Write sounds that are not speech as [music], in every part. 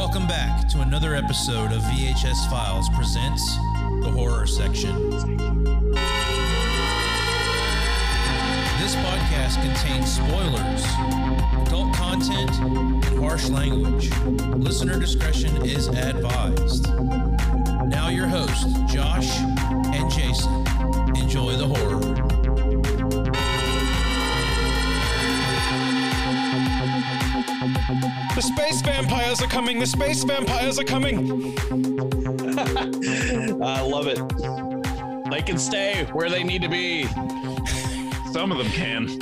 Welcome back to another episode of VHS Files presents the horror section. This podcast contains spoilers, adult content, and harsh language. Listener discretion is advised. Now, your hosts, Josh and Jason. Enjoy the horror. The space vampires are coming! The space vampires are coming! [laughs] I love it. They can stay where they need to be. Some of them can.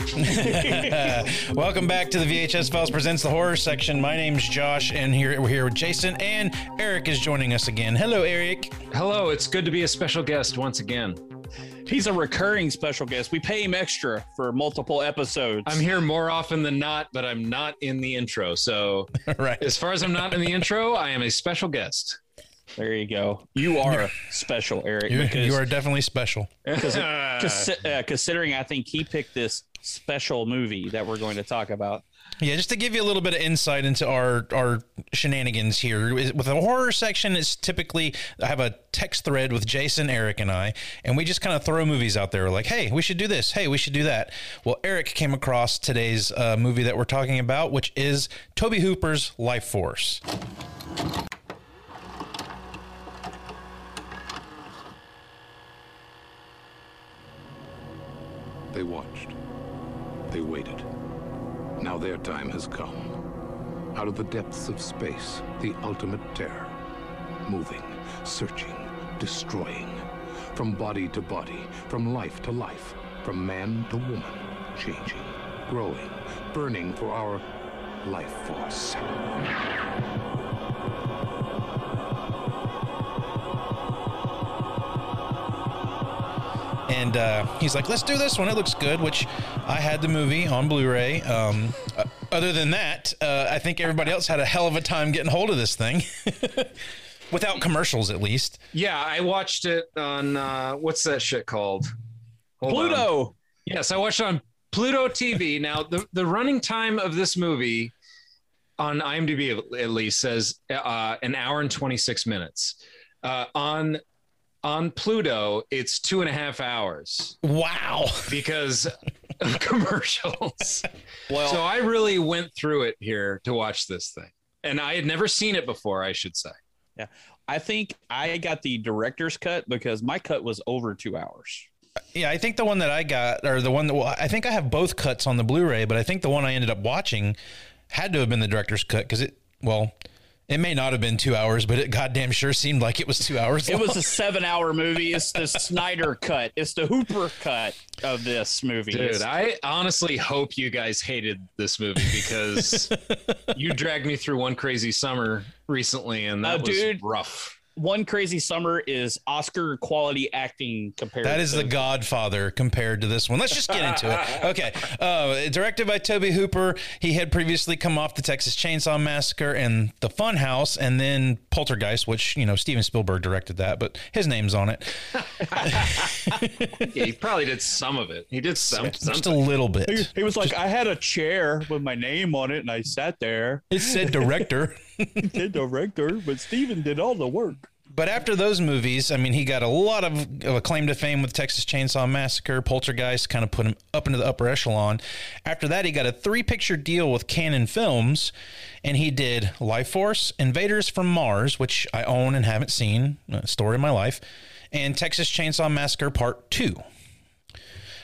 [laughs] Welcome back to the VHS Files presents the horror section. My name's Josh, and here we're here with Jason, and Eric is joining us again. Hello, Eric. Hello, it's good to be a special guest once again. He's a recurring special guest. We pay him extra for multiple episodes. I'm here more often than not, but I'm not in the intro. So, [laughs] right. as far as I'm not in the intro, I am a special guest. There you go. You are special, Eric. You, because- you are definitely special. [laughs] because consi- uh, considering I think he picked this special movie that we're going to talk about. Yeah, just to give you a little bit of insight into our our shenanigans here. With the horror section, it's typically I have a text thread with Jason, Eric, and I, and we just kind of throw movies out there. Like, hey, we should do this. Hey, we should do that. Well, Eric came across today's uh, movie that we're talking about, which is Tobe Hooper's Lifeforce. They watched. They waited. Now their time has come. Out of the depths of space, the ultimate terror. Moving, searching, destroying. From body to body, from life to life, from man to woman. Changing, growing, burning for our life force. And uh, he's like, "Let's do this one. It looks good." Which I had the movie on Blu-ray. Um, uh, other than that, uh, I think everybody else had a hell of a time getting hold of this thing, [laughs] without commercials, at least. Yeah, I watched it on uh, what's that shit called? Hold on. Pluto. Yes, I watched it on Pluto TV. Now, the, the running time of this movie on IMDb at- at least says uh, an hour and 26 minutes. Uh, on on Pluto, it's two and a half hours Wow. because of [laughs] commercials. Well, so I really went through it here to watch this thing. And I had never seen it before, I should say. Yeah. I think I got the director's cut because my cut was over two hours. Yeah, I think the one that I got, or the one that well, I think I have both cuts on the Blu-ray, but I think the one I ended up watching had to have been the director's cut because it, well, it may not have been two hours, but it goddamn sure seemed like it was two hours. It was a seven-hour movie. It's the [laughs] Snyder cut. It's the Hooper cut of this movie. Dude, It's- I honestly hope you guys hated this movie because [laughs] you dragged me through one crazy summer recently, and that Uh, was dude. rough. One Crazy Summer is Oscar quality acting compared. That is to the Godfather compared to this one. Let's just get into it. [laughs] Okay. Uh, directed by Tobe Hooper. He had previously come off the Texas Chainsaw Massacre and The Funhouse, and then Poltergeist, which, you know, Steven Spielberg directed that, but his name's on it. Yeah, he probably did some of it. He did some. Just a little bit. He was like, I had a chair with my name on it, and I sat there. It said director. [laughs] [laughs] Did the director, but Steven did all the work. But after those movies, I mean, he got a lot of, of acclaim to fame with Texas Chainsaw Massacre. Poltergeist kind of put him up into the upper echelon. After that, he got a three picture deal with Canon Films, and he did Lifeforce, Invaders from Mars, which I own and haven't seen, a story of my life, and Texas Chainsaw Massacre Part 2.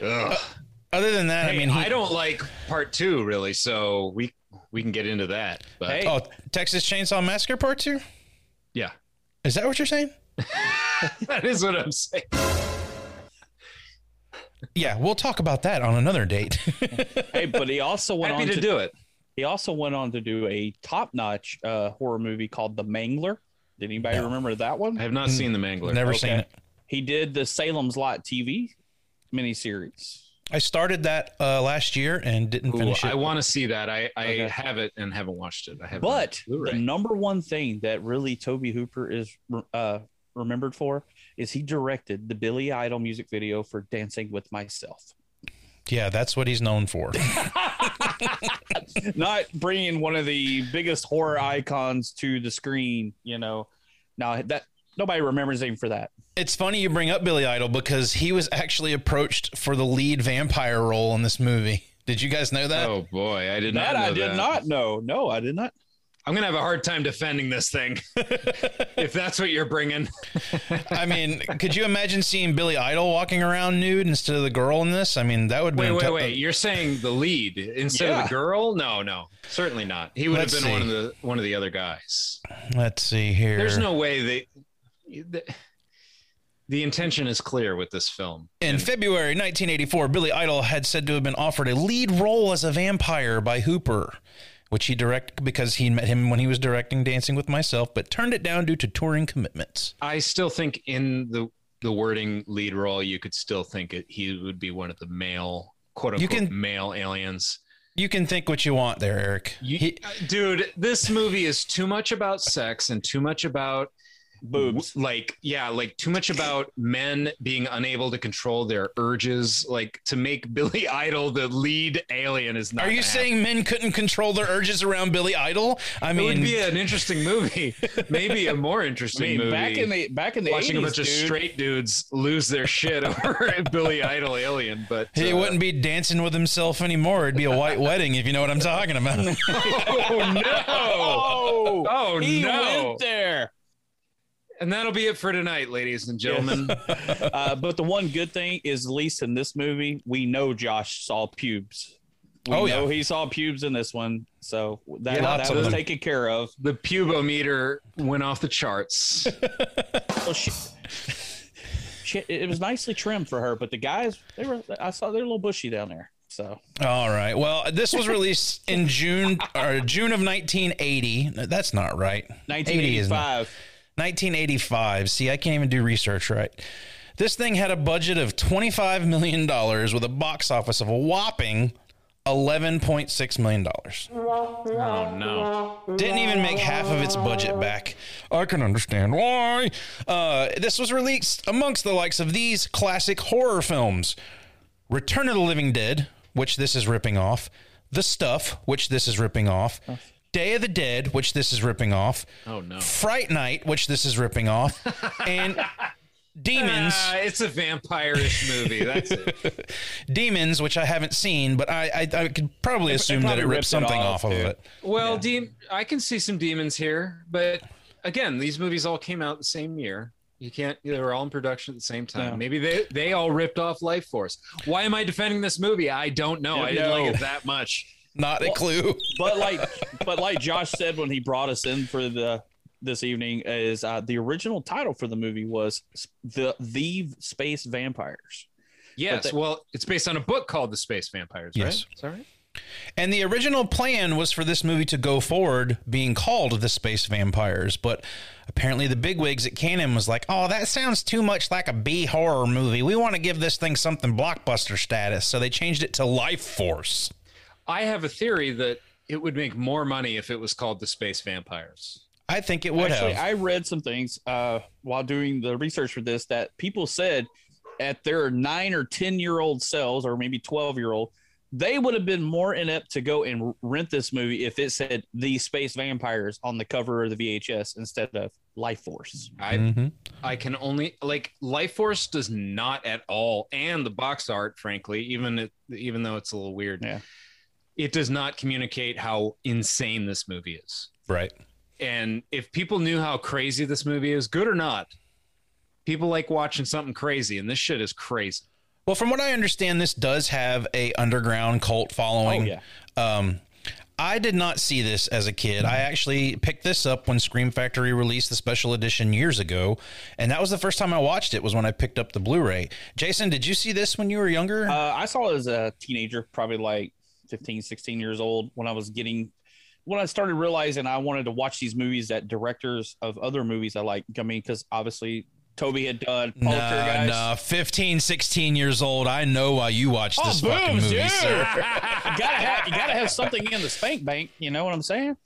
Ugh. Uh, other than that, Hey, I mean, he, I don't like part two really, so we we can get into that. But Hey. Oh, Texas Chainsaw Massacre Part 2? yeah, Is that what you're saying? [laughs] that is what I'm saying. Yeah, we'll talk about that on another date. [laughs] Hey, but he also went Happy on to to, do it. He also went on to do a top-notch uh, horror movie called The Mangler. Did anybody No. remember that one? I have not seen the Mangler. Never Okay. seen it. He did the Salem's Lot TV miniseries. I started that uh, last year and didn't Ooh, finish it. I want to see that. I, I Okay. have it and haven't watched it. I have. But it on the number one thing that really Tobe Hooper is uh, remembered for is he directed the Billy Idol music video for Dancing with Myself. Yeah, that's what he's known for. [laughs] [laughs] not bringing one of the biggest horror icons to the screen. You know, now that nobody remembers him for that. It's funny you bring up Billy Idol because he was actually approached for the lead vampire role in this movie. Did you guys know that? Oh boy, I did That not. Know I did that. not know. No, I did not. I'm gonna have a hard time defending this thing [laughs] if that's what you're bringing. I mean, could you imagine seeing Billy Idol walking around nude instead of the girl in this? I mean, that would be Wait, wait, wait! You're saying the lead instead of the girl? No, no, certainly not. He would Let's have been one of the one of the other guys. Let's see here. There's no way they. The, the intention is clear with this film. In February 1984, Billy Idol had said to have been offered a lead role as a vampire by Hooper, which he directed because he met him when he was directing Dancing with Myself, but turned it down due to touring commitments. I still think in the the wording lead role, you could still think it, he would be one of the male quote You unquote can- male aliens. You can think what you want there, Eric. You, He- uh, dude, this movie is too much about sex and too much about Boobs. like yeah like too much about men being unable to control their urges like to make [laughs] billy idol the lead alien is not are you gonna saying men couldn't control their urges around Billy Idol? I happen. it would be an interesting movie [laughs] maybe a more I interesting mean, movie back in the back in the watching 80s, a bunch of straight dudes lose their shit [laughs] over billy idol alien but he uh, wouldn't be dancing with himself anymore. It'd be a white wedding, if you know what I'm talking about. oh no Oh, oh he no went there. And that'll be it for tonight ladies and gentlemen [laughs] Uh, but the one good thing is, at least in this movie, we know Josh saw pubes. We Oh, yeah. know he saw pubes in this one, so that, Yeah, that was them. taken care of. the pubometer went off the charts [laughs] Well, she, she, it was nicely trimmed for her, but the guys, they were, I saw they're a little bushy down there. So All right. Well, this was released in June or June of 1980. No, That's not right. 80 is not- 1985. 1985. See, I can't even do research right. This thing had a budget of $25 million with a box office of a whopping $11.6 million. oh no Didn't even make half of its budget back. I can understand why. Uh, this was released amongst the likes of these classic horror films Return of the Living Dead, which this is ripping off, The Stuff, which this is ripping off, Day of the Dead, which this is ripping off, oh no Fright Night, which this is ripping off, [laughs] and Demons, Ah, it's a vampire-ish movie. That's it. [laughs] Demons, which I haven't seen, but I I, I could probably assume that probably it ripped ripped it something off, off, of it. Well, de- I can see some demons here, but again, these movies all came out the same year. You can't. They were all in production at the same time. Yeah. Maybe they they all ripped off Lifeforce. Why am I defending this movie? I don't know. I didn't No. like it that much. Not a clue. [laughs] but like [laughs] but like Josh said when he brought us in for the this evening is uh, the original title for the movie was the the space vampires. Yes. they- well, it's based on a book called The Space Vampires. Right? Yes. Is that right? And the original plan was for this movie to go forward being called The Space Vampires, but apparently the bigwigs at Canon was like, "Oh, that sounds too much like a B horror movie. We want to give this thing something blockbuster status." So they changed it to Lifeforce. I have a theory that it would make more money if it was called The Space Vampires. I think it would Actually, have. I read some things uh, while doing the research for this that people said at their nine or ten year old selves, or maybe twelve year old, they would have been more inept to go and rent this movie if it said "The Space Vampires" on the cover of the VHS instead of Lifeforce. I Mhm. I can only like Lifeforce does not at all, and the box art, frankly, even it, even though it's a little weird, Yeah. It does not communicate how insane this movie is. Right. And if people knew how crazy this movie is, good or not, people like watching something crazy, and this shit is crazy. Well, from what I understand, this does have a underground cult following. Oh, yeah. Um, I did not see this as a kid. I actually picked this up when Scream Factory released the special edition years ago, and that was the first time I watched it. Was when I picked up the Blu-ray. Jason, did you see this when you were younger? Uh, I saw it as a teenager, probably like 15, 16 years old, when I was getting, when I started realizing I wanted to watch these movies that directors of other movies I like. I mean, because obviously Tobe had done Nah, Poltergeist. nah, 15, 16 years old. I know why you watch Oh, this fucking boobs, movie, yeah. sir. you [laughs] gotta have you gotta have something in the spank bank. You know what I'm saying?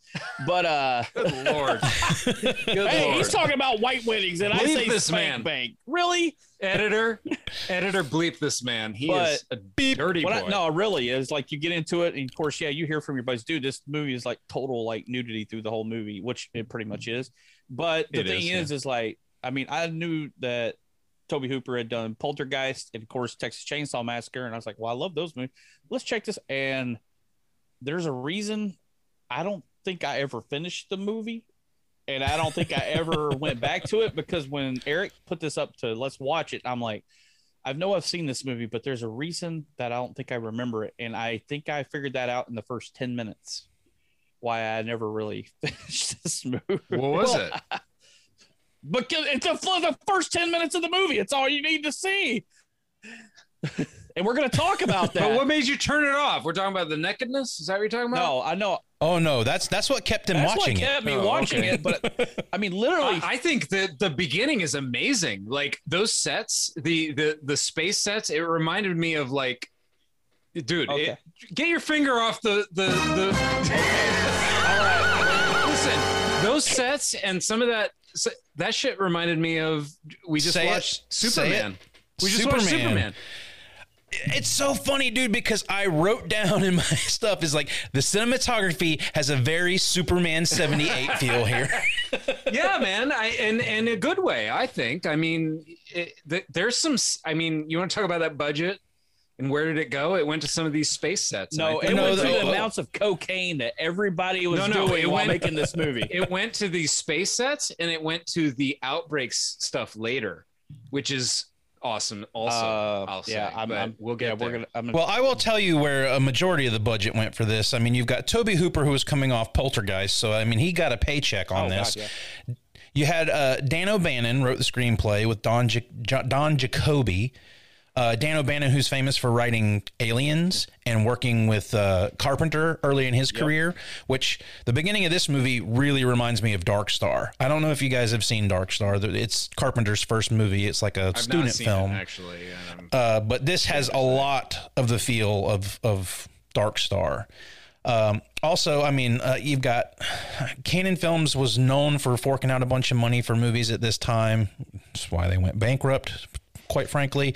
But uh, Good lord. [laughs] Good hey, lord. he's talking about white weddings, and I say this spank man. bank. Really? editor, editor, bleep this man. He is a dirty What I, boy. no, really is like you get into it, and of course, yeah, you hear from your buddies, dude. This movie is like total like nudity through the whole movie, which it pretty much is. But the It thing is, is, is like, I mean, I knew that Tobe Hooper had done Poltergeist and of course Texas Chainsaw Massacre, and I was like, well, I love those movies. Let's check this. And there's a reason I don't think I ever finished the movie. And I don't think I ever [laughs] went back to it because when Eric put this up to let's watch it, I'm like, I know I've seen this movie, but there's a reason that I don't think I remember it. And I think I figured that out in the first 10 minutes why I never really [laughs] finished this movie. what was Well, it? [laughs] Because it's the, the first 10 minutes of the movie. It's all you need to see. [laughs] and we're going to talk about that. But what made you turn it off? We're talking about the nakedness. Is that what you're talking about? no, I know. Oh no, that's that's what kept him That's watching what it. kept me Oh, watching okay. it. But I mean, literally, I I think that the beginning is amazing. Like those sets, the the the space sets, it reminded me of like, dude, Okay. it- get your finger off the the the. [laughs] all right. Listen, those sets and some of that that shit reminded me of we just Say watched Say Superman. We just watched Superman. Superman. It's so funny, dude, because I wrote down in my [laughs] stuff is like the cinematography has a very Superman 78 [laughs] feel here. yeah, man. I and and a good way, I think. I mean, it, th- there's some. I mean, you want to talk about that budget and where did it go? It went to some of these space sets. No, it No, went to the- the oh, oh. amounts of cocaine that everybody was No, no, doing it while went- making this movie. [laughs] it went to these space sets and it went to the outbreaks stuff later, which is awesome. Also, Uh, I'll say. yeah, I'm, I'm, we'll get yeah, there. we're gonna. I'm gonna Well, I will tell you where a majority of the budget went for this. I mean, you've got Tobe Hooper, who was coming off Poltergeist, so I mean, he got a paycheck on Oh, this. God, yeah. You had uh, Dan O'Bannon wrote the screenplay with Don Ja- Ja- Don Jacoby. Uh, Dan O'Bannon, who's famous for writing Aliens and working with uh, Carpenter early in his career, which the beginning of this movie really reminds me of Dark Star. I don't know if you guys have seen Dark Star. It's Carpenter's first movie. It's like a I've student film. it, actually. Uh, but this has a lot of the feel of of Dark Star. Um, also, I mean, uh, you've got Canon Films was known for forking out a bunch of money for movies at this time. That's why they went bankrupt, quite frankly.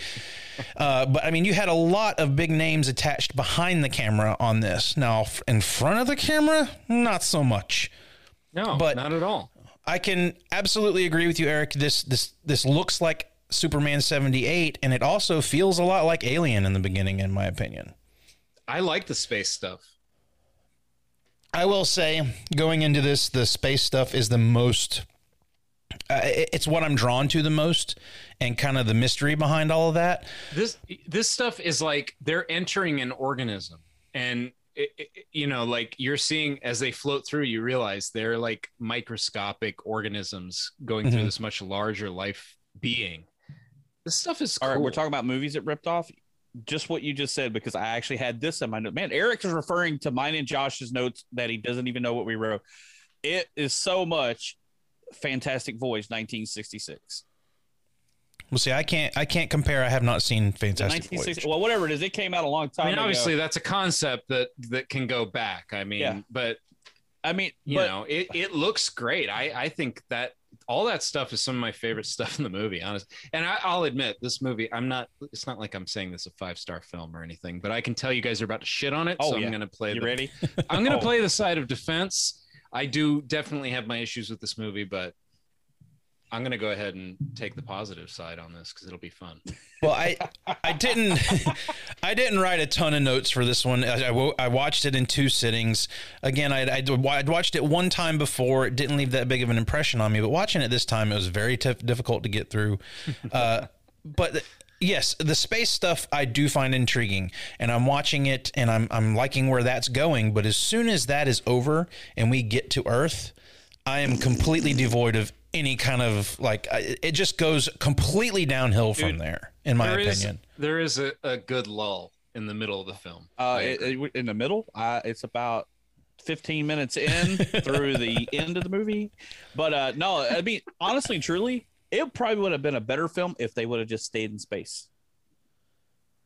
Uh, but I mean, you had a lot of big names attached behind the camera on this. Now, in front of the camera, not so much. no, but- not at all. I can absolutely agree with you, Eric. This this this looks like Superman seventy eight, and it also feels a lot like Alien in the beginning, in my opinion. I like the space stuff. I will say, going into this, the space stuff is the most. Uh, it- it's what I'm drawn to the most, and kind of the mystery behind all of that. This this stuff is like they're entering an organism, and it, it- you know, like you're seeing as they float through, you realize they're like microscopic organisms going through Mhm. this much larger life being. This stuff is All cool. right, we're talking about movies that ripped off. Just what you just said, because I actually had this in my note. Man, Eric is referring to mine and Josh's notes that he doesn't even know what we wrote. It is so much Fantastic Voyage, 1966. Well, see, I can't I can't compare. I have not seen Fantastic 1960, Voyage. well, whatever it is, it came out a long time I mean, ago. obviously, that's a concept that that can go back. I mean, Yeah. but I mean, you but, know, it, it looks great. I I think that all that stuff is some of my favorite [laughs] stuff in the movie, honest. And I, I'll admit, this movie, I'm not. It's not like I'm saying this is a five star film or anything, but I can tell you guys are about to shit on it. Oh, so yeah. I'm gonna play. you the, ready? I'm gonna [laughs] Oh. play the side of defense. I do definitely have my issues with this movie, but I'm gonna go ahead and take the positive side on this because it'll be fun. Well, I I didn't [laughs] I didn't write a ton of notes for this one. I, I I watched it in two sittings. Again, I'd, I'd, I'd watched it one time before. It didn't leave that big of an impression on me. But watching it this time, it was very tough, difficult to get through. Uh, [laughs] but yes, the space stuff I do find intriguing, and I'm watching it and I'm I'm liking where that's going. But as soon as that is over and we get to Earth, I am completely devoid of any kind of like. It just goes completely downhill from Dude, there, in my There is- opinion. there is a, a good lull in the middle of the film. Uh, it, it- in the middle, uh, it's about 15 minutes in [laughs] through the end of the movie. But uh, no, I mean, honestly, truly, it probably would have been a better film if they would have just stayed in space.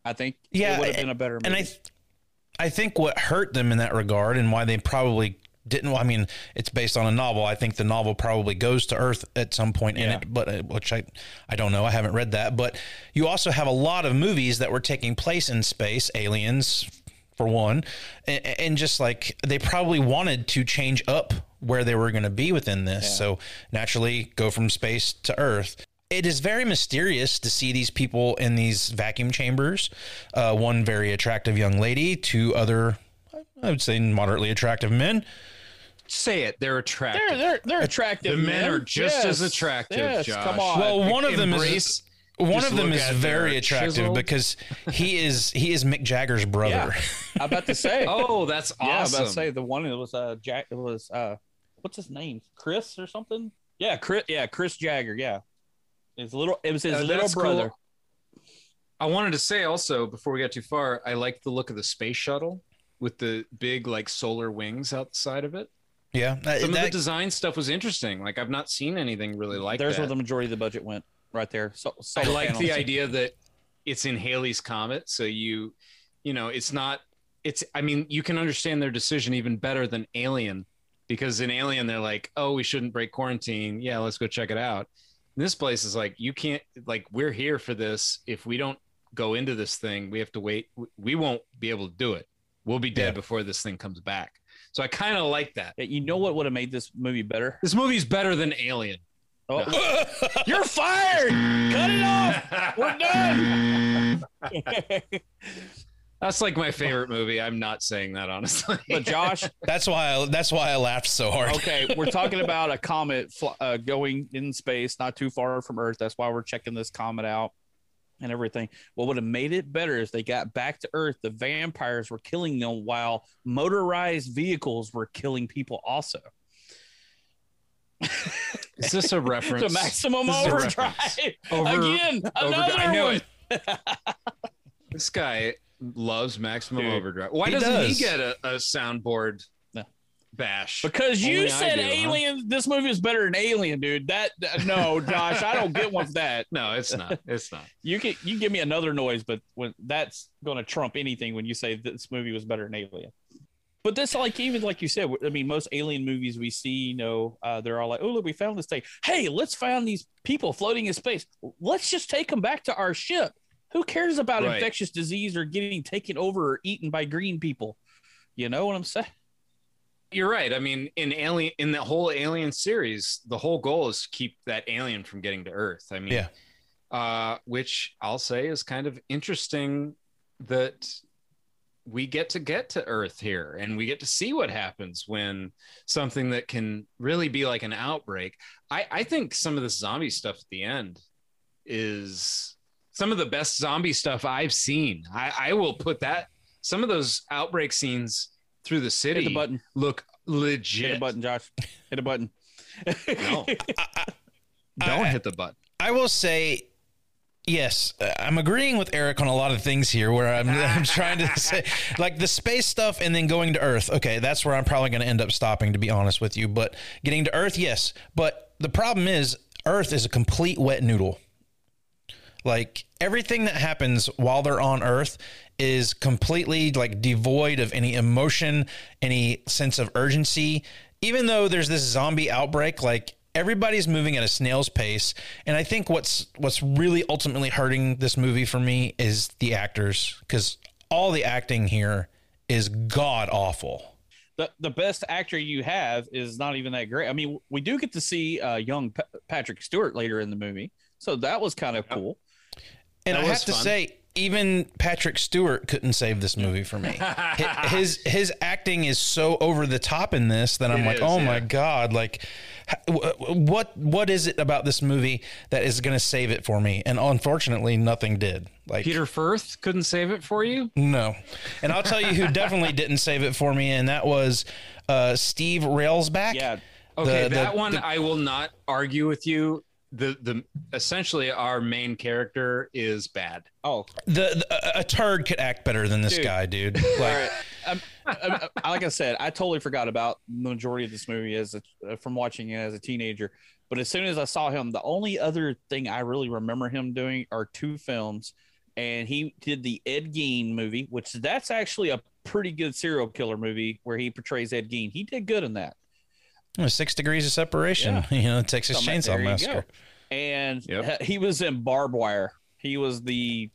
I think Yeah, it would have been a better movie. and I, I think what hurt them in that regard, and why they probably didn't. I mean, it's based on a novel. I think the novel probably goes to Earth at some point in it, but uh, which I, I don't know. I haven't read that. But you also have a lot of movies that were taking place in space, Aliens, for one, and, and just like they probably wanted to change up where they were going to be within this. So naturally, go from space to Earth. It is very mysterious to see these people in these vacuum chambers. Uh, one very attractive young lady, two other, I would say, moderately attractive men. Say it. They're attractive. they're they're they're attractive. the men man. are just as attractive, Yes, Josh. come on. Well, one of them is Embrace- one just of them is very attractive chiseled- because he is he is Mick Jagger's brother. [laughs] Yeah. I'm about to say. Oh, that's awesome. yeah, I'm about to say the one that was uh Jack. It was uh, what's his name? Chris or something? Yeah, Chris. Yeah, Chris Jagger. Yeah, his little. It was his Uh, little that's cool. brother. I wanted to say also before we got too far, I like the look of the space shuttle with the big like solar wings outside of it. Yeah, that- Some of the design stuff was interesting. Like I've not seen anything really like that. There's that. where the majority of the budget went. Right there. So, I like the idea that it's in Halley's comet, so you, you know, it's not. It's. I mean, you can understand their decision even better than Alien, because in Alien they're like, oh, we shouldn't break quarantine. Yeah, let's go check it out. And this place is like, you can't. Like, we're here for this. If we don't go into this thing, we have to wait. We won't be able to do it. We'll be dead Yeah. before this thing comes back. So I kind of like that. You know what would have made this movie better? This movie's better than Alien. Oh, [laughs] you're fired. Cut it off. We're done. [laughs] That's like my favorite movie. I'm not saying that honestly. but Josh, [laughs] that's why I, that's why I laughed so hard. okay, we're talking about a comet fl- uh, going in space, not too far from Earth. That's why we're checking this comet out and everything. What would have made it better is they got back to Earth. The vampires were killing them while motorized vehicles were killing people. Also, Is this a [laughs] reference? to maximum This overdrive Over- again. Overdrive. Another I knew one. it. [laughs] This guy loves maximum Dude. overdrive. Why He doesn't does. he get a, a soundboard bash? Because you Only said do, huh? Alien. This movie is better than Alien, dude. That that- no, Josh, I don't get one for that. [laughs] No, it's not. It's not. You can you give me another noise, but when that's going to trump anything when you say this movie was better than Alien. But this, like even like you said, I mean, most alien movies we see, you know, uh, they're all like, "Oh, look, we found this thing. Hey, let's find these people floating in space. Let's just take them back to our ship. Who cares about Right. infectious disease or getting taken over or eaten by green people? You know what I'm saying? You're right. I mean, in Alien, in the whole Alien series, the whole goal is to keep that alien from getting to Earth. I mean, Yeah. uh, which I'll say is kind of interesting that we get to get to Earth here and we get to see what happens when something that can really be like an outbreak. I, I think some of the zombie stuff at the end is some of the best zombie stuff I've seen. I, I will put that some of those outbreak scenes through the city Hit the button. look legit. Hit a button, Josh. Hit a button. No. [laughs] Don't I- hit the button. I will say, yes, uh, I'm agreeing with Eric on a lot of things here. Where I'm, [laughs] I'm trying to say, like the space stuff, and then going to Earth. Okay, that's where I'm probably going to end up stopping, to be honest with you. But getting to Earth, yes. But the problem is, Earth is a complete wet noodle. Like everything that happens while they're on Earth is completely like devoid of any emotion, any sense of urgency. Even though there's this zombie outbreak, like everybody's moving at a snail's pace. And I think what's what's really ultimately hurting this movie for me is the actors because all the acting here is god awful. the the best actor you have is not even that great. I mean, we do get to see uh, young Pa- Patrick Stewart later in the movie, so that was kind of cool. And That I was have to say, even Patrick Stewart couldn't save this movie for me. [laughs] His his acting is so over the top in this that I'm It like, is, oh yeah. my god, like h- wh- what what is it about this movie that is going to save it for me? And unfortunately, nothing did. Like Peter Firth couldn't save it for you. no. And I'll tell you who definitely didn't save it for me, and that was uh, Steve Railsback. Yeah, Okay, The- the- that one the- I will not argue with you. The the essentially our main character is bad. Oh, the, the a- a turd could act better than this Dude. guy, dude. [laughs] all Like right. Um, I- I- like I said, I totally forgot about the majority of this movie as a, uh, from watching it as a teenager. But as soon as I saw him, the only other thing I really remember him doing are two films, and he did the Ed Gein movie, which that's actually a pretty good serial killer movie where he portrays Ed Gein. He did good in that. Six degrees of separation. [laughs] You know, Texas Chainsaw there you go. Massacre. and Yep. he was in Barbed Wire. He was the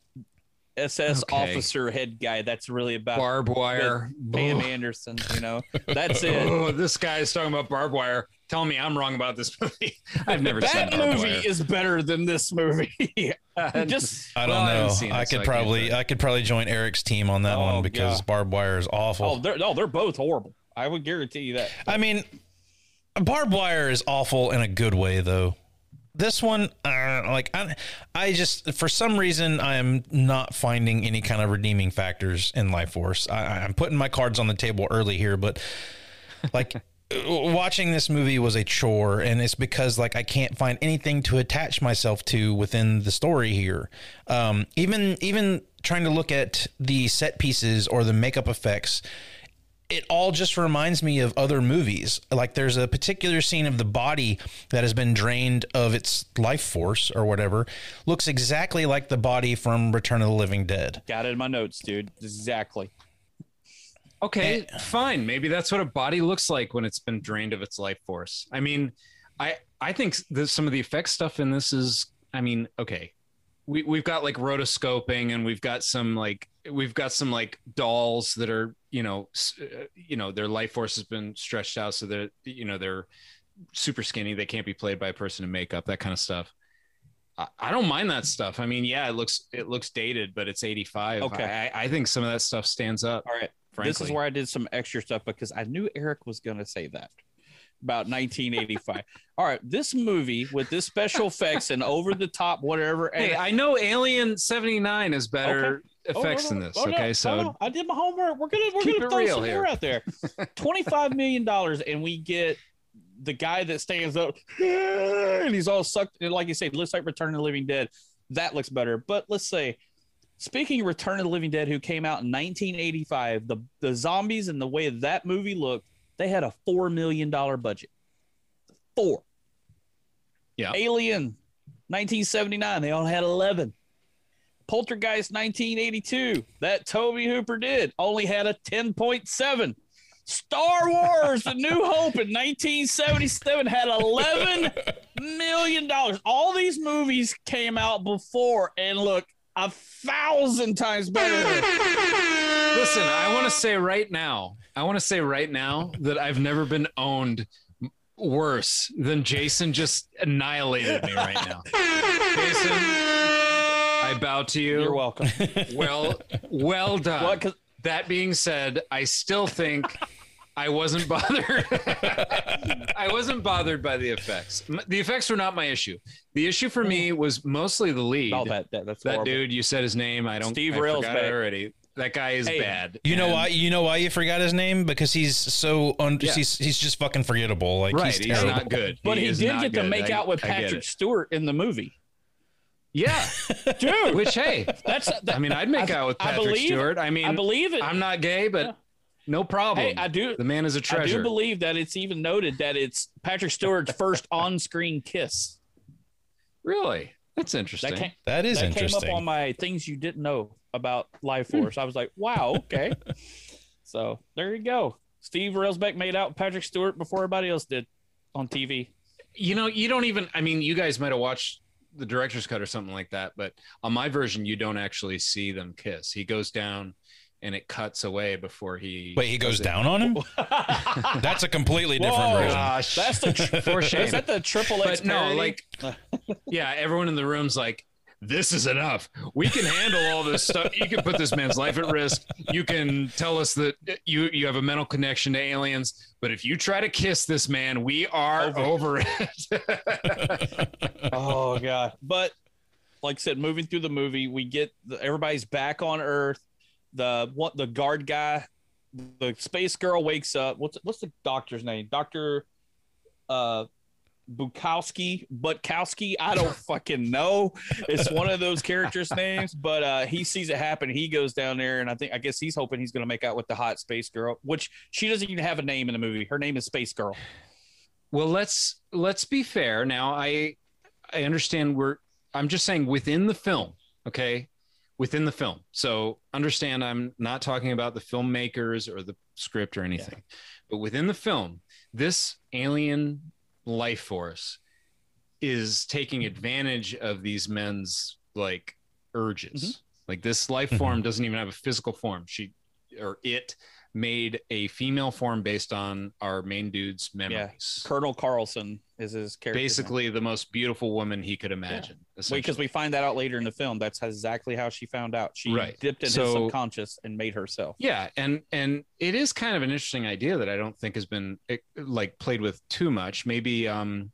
SS Okay. officer head guy. That's really about Barbed wire. Pam Ugh. Anderson. You know, [laughs] that's it. Oh, this guy is talking about barbed wire. Tell me I'm wrong about this [laughs] movie. I've never seen that movie Wire. is better than this movie. [laughs] Just I don't I haven't know. seen it, I could I can't probably say. I could probably join Eric's team on that Oh, one because God. barbed wire is awful. oh, they're no, they're both horrible. I would guarantee you that. I mean, barbed wire is awful in a good way, though. This one, uh, like, I, I just for some reason I am not finding any kind of redeeming factors in Lifeforce. I, I'm putting my cards on the table early here, but like. [laughs] Watching this movie was a chore, and it's because like I can't find anything to attach myself to within the story here. Um, even even trying to look at the set pieces or the makeup effects, it all just reminds me of other movies. Like there's a particular scene of the body that has been drained of its life force or whatever, looks exactly like the body from Return of the Living Dead. Got it in my notes, dude. Exactly. Okay, eh. fine. Maybe that's what a body looks like when it's been drained of its life force. I mean, I I think that some of the effect stuff in this is. I mean, okay, we we've got like rotoscoping and we've got some like we've got some like dolls that are you know uh, you know their life force has been stretched out so they're you know they're super skinny. They can't be played by a person in makeup that kind of stuff. I, I don't mind that stuff. I mean yeah it looks it looks dated but it's 85 Okay. I, I think some of that stuff stands up All right. frankly This is where I did some extra stuff because I knew Eric was going to say that about 1985. [laughs] All right, this movie with this special effects and over the top whatever. Hey, I know Alien 79 is better Oh, effects no, than no, this. oh, no, okay, oh, so no, I did my homework. We're gonna we're gonna throw some here. out there. [laughs] Twenty five million dollars, and we get the guy that stands up and he's all sucked. and Like you said, looks like Return of the Living Dead. That looks better. But let's say, speaking of Return of the Living Dead, who came out in 1985, the the zombies and the way that movie looked, they had a four million dollar budget. Four. Yeah. Alien, 1979, they all had 11. Poltergeist 1982, that Tobe Hooper did, only had a 10.7. Star Wars, The New Hope in 1977 had 11 million dollars. All these movies came out before and look a thousand times better. listen, I want to say right now, I want to say right now that I've never been owned worse than Jason just annihilated me right now. Jason, I bow to you. You're welcome. [laughs] Well, well done. What? That being said, I still think I wasn't bothered. [laughs] I wasn't bothered by the effects. The effects were not my issue. The issue for me was mostly the lead. Oh, that, that that's that dude, you said his name. I don't. Steve I forgot already. That guy is Hey, bad. You know why? You know why you forgot his name? Because he's so un- Yeah. he's he's just fucking forgettable. Like Right, he's he's, not good. But he, is did not get to make I- out with I Patrick. Stewart in the movie. Yeah, [laughs] Dude, which hey, that's that, I mean, I'd make I- out with I Patrick believe- Stewart. I mean, I believe it. I'm not gay, but Yeah. no problem. Hey, I do. the man is a treasure. I do believe that it's even noted that it's Patrick Stewart's [laughs] first on-screen kiss. really, that's interesting. That came, that is that came interesting. up on my things you didn't know about Life hmm. Force. I was like, wow, okay. [laughs] so there you go. Steve Railsback made out Patrick Stewart before everybody else did on TV. you know, you don't even. I mean, you guys might have watched the director's cut or something like that, but on my version, you don't actually see them kiss. He goes down, and it cuts away before he. Wait, he goes does it. down on him? [laughs] That's a completely different Whoa. version. Gosh, That's the tr- for shame. is that the triple X but no, like, [laughs] yeah, everyone in the room's like, this is enough. We can handle all this stuff. You can put this man's life at risk. You can tell us that you you have a mental connection to aliens, but if you try to kiss this man, we are over, it. [laughs] oh god but like i said moving through the movie we get the, everybody's back on earth the what the guard guy the space girl wakes up what's what's the doctor's name doctor uh Bukowski, Butkowski. I don't [laughs] fucking know. It's one of those characters' names, but uh, he sees it happen. He goes down there, and I think I guess he's hoping he's going to make out with the hot space girl, which she doesn't even have a name in the movie. Her name is Space Girl. Well, let's let's be fair. Now, I I understand we're. I'm just saying within the film, okay, within the film. So understand, I'm not talking about the filmmakers or the script or anything, but within the film, this alien life force is taking advantage of these men's like urges. Mm-hmm. Like this life mm-hmm. form doesn't even have a physical form. She or it made a female form based on our main dude's memories. Colonel Carlson is his character. name. Basically, the most beautiful woman he could imagine. because essentially. we find that out later in the film. That's exactly how she found out. She Right. dipped in his subconscious and made herself. yeah, and and it is kind of an interesting idea that I don't think has been like played with too much. Maybe um,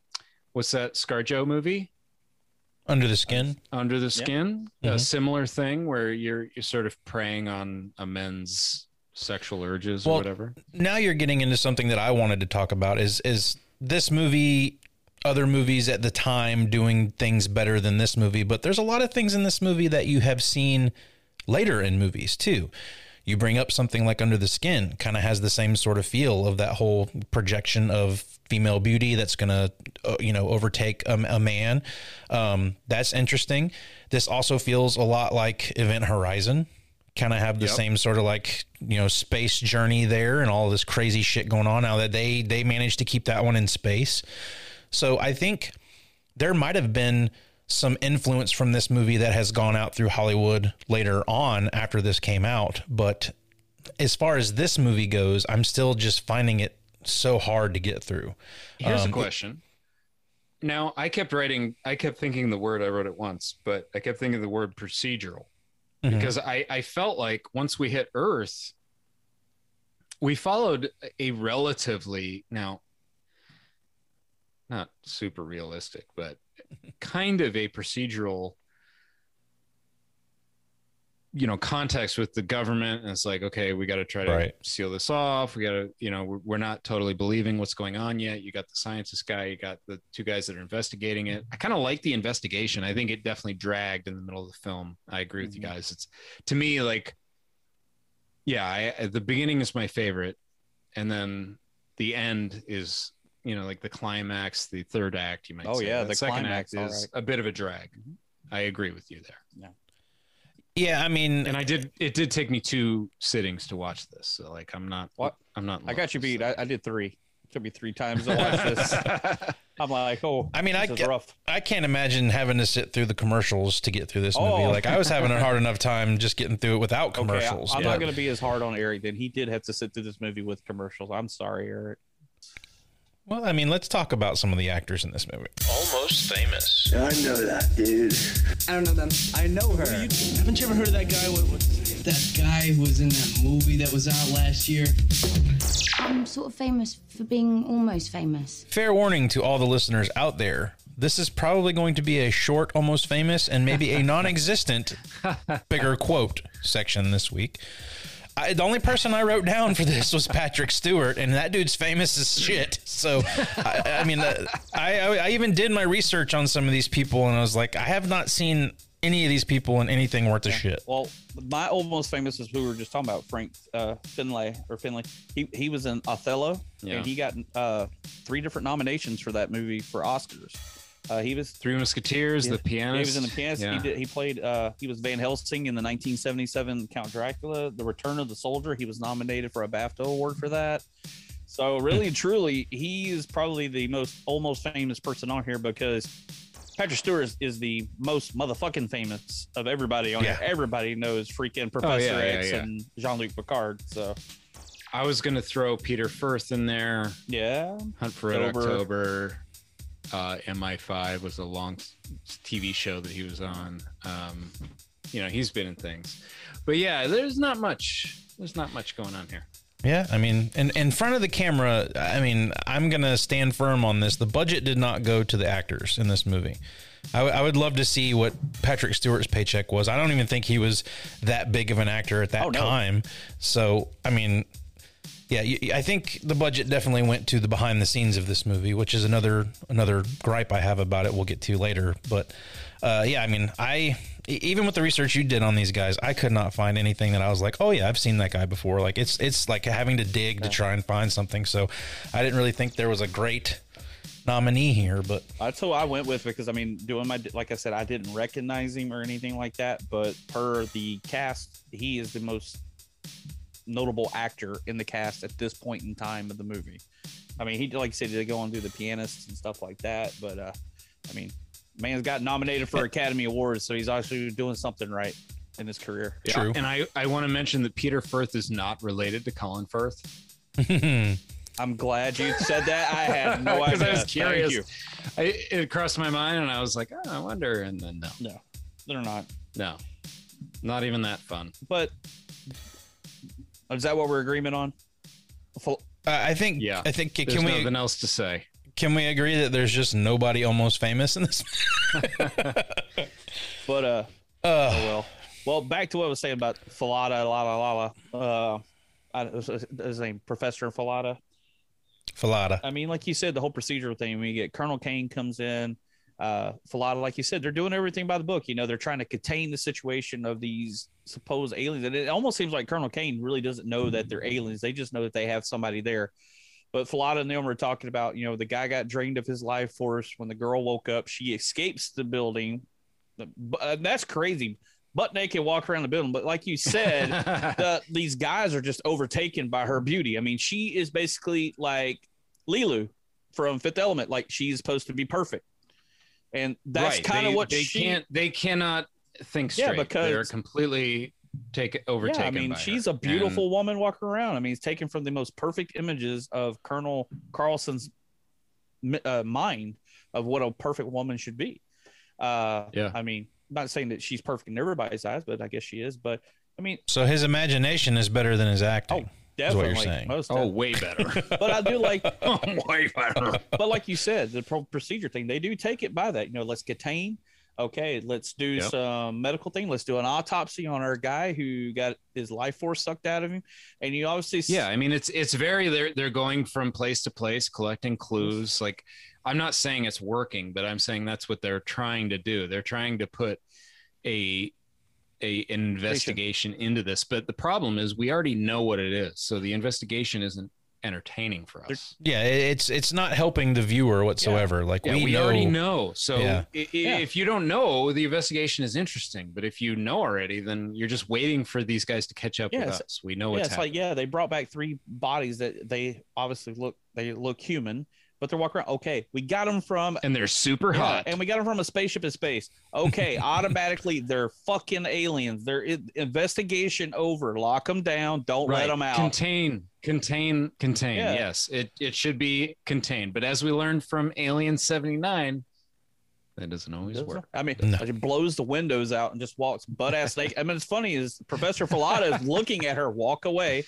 what's that ScarJo movie? Under the skin. Under the Skin, a Mhm. similar thing where you're you're sort of preying on a men's sexual urges Well, or whatever. now you're getting into something that I wanted to talk about is is this movie other movies at the time doing things better than this movie but there's a lot of things in this movie that you have seen later in movies too. You bring up something like under the skin kind of has the same sort of feel of that whole projection of female beauty that's going to uh, you know overtake a, a man. Um, that's interesting. This also feels a lot like event horizon kind of have the Yep. same sort of like you know space journey there and all this crazy shit going on. Now that they they managed to keep that one in space. So i think there might have been some influence from this movie that has gone out through hollywood later on after this came out. But as far as this movie goes i'm still just finding it so hard to get through. Here's Um, a question. Now, I kept writing, I kept thinking the word, I wrote it once, but I kept thinking the word procedural Mhm. because I, I felt like once we hit Earth, we followed a relatively, now, not super realistic, but kind of a procedural you know context with the government and it's like okay we got to try to Right. seal this off. We got to you know we're, we're not totally believing what's going on yet. You got the scientist guy you got the two guys that are investigating it. I kind of like the investigation. I think it definitely dragged in the middle of the film. I agree with you Mhm. guys. It's to me like yeah I, at the beginning is my favorite and then the end is you know like the climax the third act you might Oh, say. yeah, That the second climax, act is right. a bit of a drag. I agree with you there. Yeah i mean and I did. It did take me two sittings to watch this. So like, I'm not. What? I'm not. I got you beat. I, I did three. It Took me three times to watch this. [laughs] I'm like, oh, I mean, I this is get- rough. I can't imagine having to sit through the commercials to get through this oh. movie. Oh. Like I was having a [laughs] hard enough time just getting through it without commercials. Okay, I, commercials. am but- not going to be as hard on Eric. Then he did have to sit through this movie with commercials. I'm sorry, Eric. Well, I mean, let's talk about some of the actors in this movie. Almost famous. I know that, dude. I don't know them. I know her. Haven't you ever heard of that guy? What, what, that guy who was in that movie that was out last year? I'm sort of famous for being almost famous. Fair warning to all the listeners out there. This is probably going to be a short, almost famous, and maybe a [laughs] non-existent bigger quote section this week. I, the only person I wrote down for this was Patrick Stewart, and that dude's famous as shit. So, I, I mean, uh, I, I I even did my research on some of these people, and I was like, I have not seen any of these people in anything worth a shit. Well, my almost famous is who we were just talking about, Frank uh, Finlay or Finlay. He he was in Othello, Yeah. and he got uh, three different nominations for that movie for Oscars. Uh, he was Three Musketeers, Yeah. the pianist. he was in the pianist. Yeah. He did. He played. Uh, he was Van Helsing in the 1977 Count Dracula, The Return of the Soldier. He was nominated for a BAFTA award for that. So really and truly, he is probably the most almost famous person on here because Patrick Stewart is, is the most motherfucking famous of everybody on Yeah. here. Everybody knows freaking Professor yeah, yeah, X and Jean Luc Picard. So I was gonna throw Peter Firth in there. yeah, Hunt for Red October. October. Uh, MI5 was a long TV show that he was on. Um, you know, he's been in things, but yeah, there's not much. There's not much going on here. Yeah, I mean, in in front of the camera, I mean, I'm gonna stand firm on this. The budget did not go to the actors in this movie. I, w- I would love to see what Patrick Stewart's paycheck was. I don't even think he was that big of an actor at that Oh, no. time. So, I mean, Yeah, I think the budget definitely went to the behind the scenes of this movie, which is another another gripe I have about it. We'll get to later, but uh, yeah, I mean, I even with the research you did on these guys, I could not find anything that I was like, oh yeah, I've seen that guy before. Like it's it's like having to dig to try and find something. So I didn't really think there was a great nominee here, but That's who I went with because I mean, doing my like I said, I didn't recognize him or anything like that. But per the cast, he is the most notable actor in the cast at this point in time of the movie. I mean, he like I said, they go on do the pianists and stuff like that. But uh, I mean, man's got nominated for Academy Awards, so he's actually doing something right in his career. True. And I, I want to mention that Peter Firth is not related to Colin Firth. [laughs] I'm glad you said that. I had no [laughs] idea. I was Thank curious. you. I, it crossed my mind, and I was like, oh, I wonder. And then no, No, they're not. no, not even that fun. But is that what we're agreement on? Full- uh, I think Yeah. I think There's can we nothing else to say. can we agree that there's just nobody almost famous in this? [laughs] But uh, Uh, oh well. Well, back to what I was saying about Fallada, la la la la. Uh, I, was his name Professor Fallada. Fallada. I mean, like you said, the whole procedural thing. We get Colonel Caine comes in. Uh, Fallada, like you said, they're doing everything by the book. You know, they're trying to contain the situation of these supposed aliens, and it almost seems like Colonel Caine really doesn't know that they're aliens. They just know that they have somebody there. But Fallada and them were talking about, you know, the guy got drained of his life force when the girl woke up. She escapes the building. Uh, that's crazy. Butt naked, walk around the building. But like you said, [laughs] the, these guys are just overtaken by her beauty. I mean, she is basically like Leeloo from Fifth Element. Like she's supposed to be perfect, and that's Right. kind of what they she. can't. They cannot think straight. Yeah, because- they're completely take overtaken. Yeah, I mean, by she's her. a beautiful woman walking around. I mean, it's taken from the most perfect images of Colonel Carlsen's uh, mind of what a perfect woman should be. Uh, Yeah. I mean, not saying that she's perfect in everybody's eyes, but I guess she is. But I mean, So his imagination is better than his acting. Oh, definitely. you're saying. Most oh, way better. [laughs] but I do like [laughs] oh, way better. but like you said, the pro- procedure thing, they do take it by that. You know, let's contain. Okay, let's do Yep. some medical thing. Let's do an autopsy on our guy who got his life force sucked out of him. And you obviously, Yeah, I mean, it's it's very they're they're going from place to place, collecting clues. Like, I'm not saying it's working, but I'm saying that's what they're trying to do. They're trying to put a a an investigation into this. But the problem is, we already know what it is, so the investigation isn't entertaining for us. Yeah, it's it's not helping the viewer whatsoever. Like Yeah, we, we, know, already know. So Yeah. i- i- Yeah. if you don't know, the investigation is interesting. But if you know already, then you're just waiting for these guys to catch up Yeah, with us. We know yeah, what's it's happening. like yeah, they brought back three bodies that they obviously look they look human, but they're walking around. Okay, we got them from and they're super Yeah, hot. and we got them from a spaceship in space. Okay, [laughs] automatically they're fucking aliens. Their in- investigation over. Lock them down. Don't let them out. Contain, contain, contain. Yeah. Yes, it it should be contained. But as we learned from Alien seventy nine, that doesn't always work. I mean, No. she blows the windows out and just walks butt ass naked. I mean, it's funny is Professor Fallada is looking at her walk away.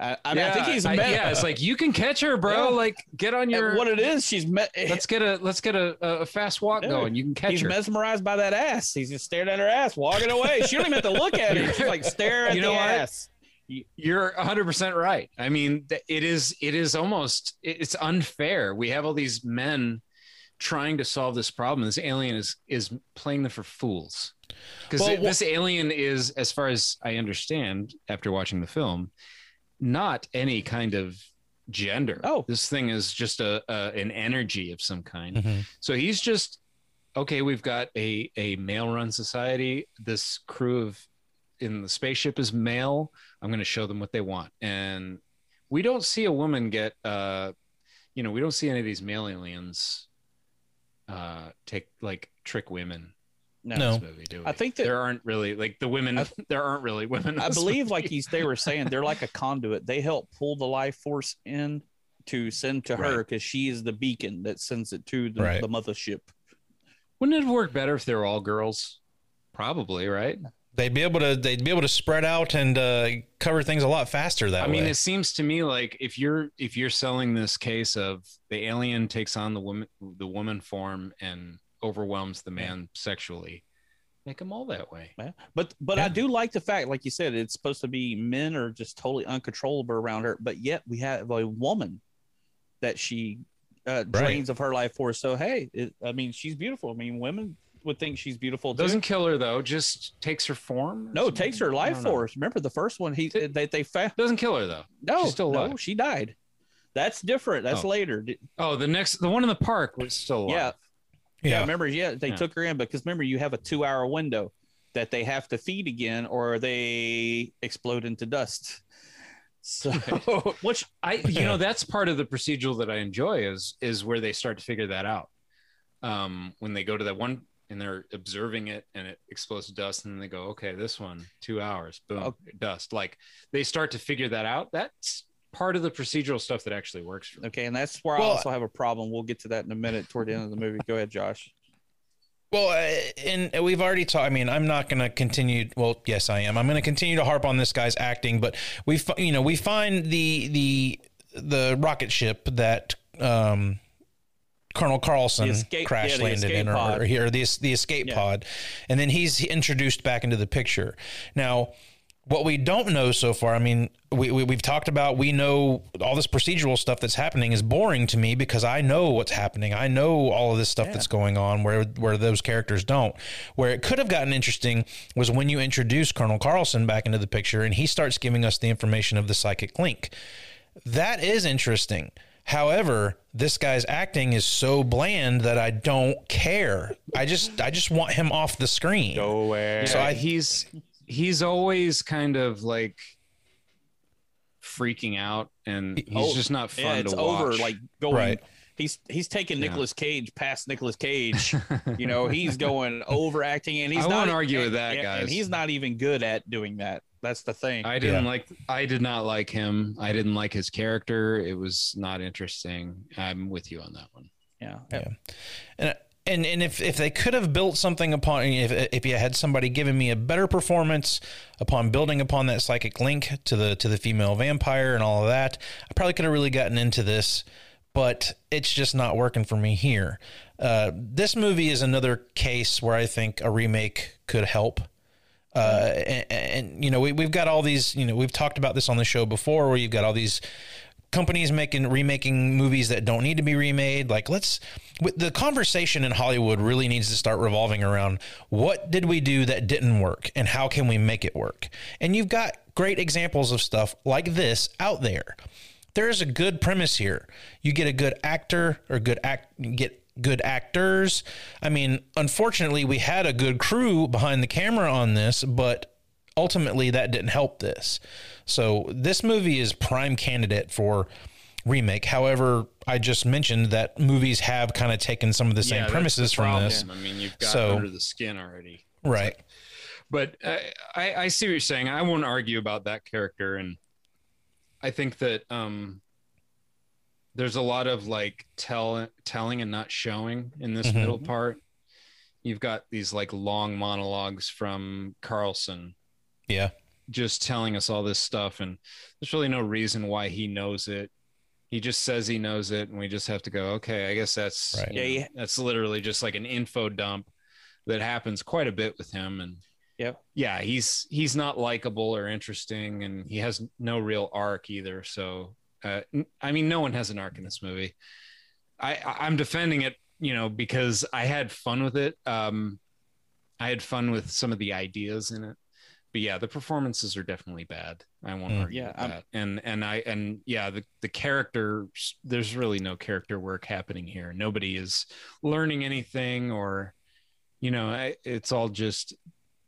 I, I mean, I think he's I- yeah, it's like you can catch her, bro. Yeah. Like get on and your. what it is. She's met. Eh, let's get a let's get a, a fast walk Yeah. going. You can catch He's her. He's mesmerized by that ass. He's just staring at her ass, walking away. She don't even have to look at her. She's like stare [laughs] at You the know what? ass. You're 100% right. I mean, it is it is almost it's unfair. We have all these men trying to solve this problem. This alien is is playing them for fools. Cuz Well, this alien is as far as I understand after watching the film not any kind of gender. Oh. This thing is just a, a an energy of some kind. Mhm. So he's just okay. We've got a a male run society. This crew of in the spaceship is male. I'm going to show them what they want, and we don't see a woman get. uh You know, we don't see any of these male aliens uh take like trick women No. No. this movie, do we? I think that- there aren't really like the women. I- [laughs] there aren't really women. in I this believe, movie. like he's, they were saying, they're like a conduit. They help pull the life force in to send to her Right. because she is the beacon that sends it to the, Right. the mothership. wouldn't it work better if they were all girls? Probably, right? They'd be able to they'd be able to spread out and uh, cover things a lot faster that I mean, way. it seems to me like if you're if you're selling this case of the alien takes on the woman the woman form and overwhelms the man sexually, make them all that way. Yeah. But but I do like the fact, like you said, it's supposed to be men are just totally uncontrollable around her, but yet we have a woman that she uh, drains of her life force. So hey, it, I mean, she's beautiful. I mean, women would think she's beautiful. Too. Doesn't kill her though, just takes her form. no, it takes her life force. Remember the first one? He they they found Doesn't kill her though. no, She's still no, she died. That's different. That's Oh. later. Oh, the next, the one in the park was still alive. Yeah, yeah. Yeah. Remember, yeah, they Yeah. took her in because remember you have a two-hour window that they have to feed again, or they explode into dust. So, [laughs] which I, you know, that's part of the procedural that I enjoy is is where they start to figure that out. Um, when they go to that one and they're observing it and it explodes to dust, and then they go, okay, this one, two hours, boom, Oh. dust. Like they start to figure that out. That's part of the procedural stuff that actually works for me. Okay, and that's where Well- I also have a problem. We'll get to that in a minute toward the end of the movie. Go ahead, Josh. Well, uh, and we've already talked. I mean, I'm not going to continue. Well, yes, I am. I'm going to continue to harp on this guy's acting, but we, fi- you know, we find the the the rocket ship that um, Colonel Carlsen The escape- crash yeah, landed in, or, or here the the escape Yeah. pod, and then he's introduced back into the picture. Now, what we don't know so far, I mean, we, we we've talked about. We know all this procedural stuff that's happening is boring to me because I know what's happening. I know all of this stuff that's going on where where those characters don't. Where it could have gotten interesting was when you introduce Colonel Carlsen back into the picture and he starts giving us the information of the psychic link. That is interesting. However, this guy's acting is so bland that I don't care. I just I just want him off the screen. away. So I- he's he's always kind of like freaking out, and he's Oh, just not fun yeah, it's to watch. over. Like going. Right. He's he's taking Yeah. Nicolas Cage past Nicolas Cage. [laughs] you know, he's going overacting, and he's I not. won't argue with that, and- guys. And he's not even good at doing that. That's the thing. I didn't like. I did not like him. I didn't like his character. It was not interesting. I'm with you on that one. yeah. Yeah. And and and if if they could have built something upon if if you had somebody giving me a better performance upon building upon that psychic link to the to the female vampire and all of that, I probably could have really gotten into this, but it's just not working for me here. Uh, this movie is another case where I think a remake could help. Uh, and, and you know we, we've got all these you know we've talked about this on the show before where you've got all these companies making remaking movies that don't need to be remade. Like let's the conversation in hollywood really needs to start revolving around what did we do that didn't work and how can we make it work? And you've got great examples of stuff like this out there. There is a good premise here. You get a good actor or good act get good actors. I mean unfortunately we had a good crew behind the camera on this but ultimately that didn't help this. So this movie is prime candidate for remake. However, I just mentioned that movies have kind of taken some of the same Yeah, premises the from this. I mean, you've got So- under the skin already. Right. But uh, I, I see what you're saying. I won't argue about that character, and I think that um, there's a lot of like tell telling and not showing in this Mhm. middle part. You've got these like long monologues from Carlsen, Yeah. just telling us all this stuff, and there's really no reason why he knows it. He just says he knows it, and we just have to go. Okay, I guess that's Right. you Yeah, know, that's literally just like an info dump that happens quite a bit with him, and Yep. yeah, he's he's not likable or interesting, and he has no real arc either. So, uh, n- I mean, no one has an arc in this movie. I I- I'm defending it, you know, because I had fun with it. Um, I had fun with some of the ideas in it, but yeah, the performances are definitely bad. I won't Mm. argue Yeah, with I'm- that. And and I and yeah, the the characters. There's really no character work happening here. Nobody is learning anything, or you know, I, it's all just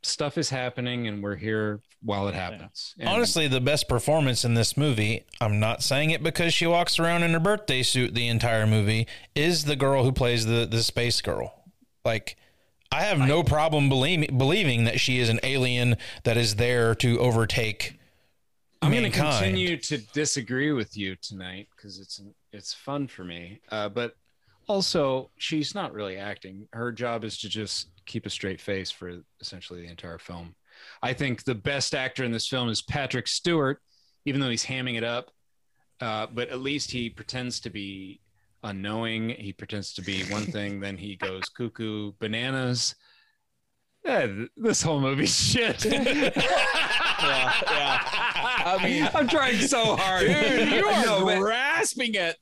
stuff is happening, and we're here while it happens. And- Honestly, the best performance in this movie, I'm not saying it because she walks around in her birthday suit the entire movie, is the girl who plays the, the space girl. Like, I have no problem believing believing that she is an alien that is there to overtake I'm going to continue to disagree with you tonight because it's it's fun for me. Uh, but also, she's not really acting. Her job is to just keep a straight face for essentially the entire film. I think the best actor in this film is Patrick Stewart, even though he's hamming it up. Uh, but at least he pretends to be unknowing. He pretends to be one [laughs] thing, then he goes cuckoo bananas. "Eh, th- this whole movie [laughs] shit. yeah, yeah. I mean, I'm trying so hard. dude, you are No, grasping at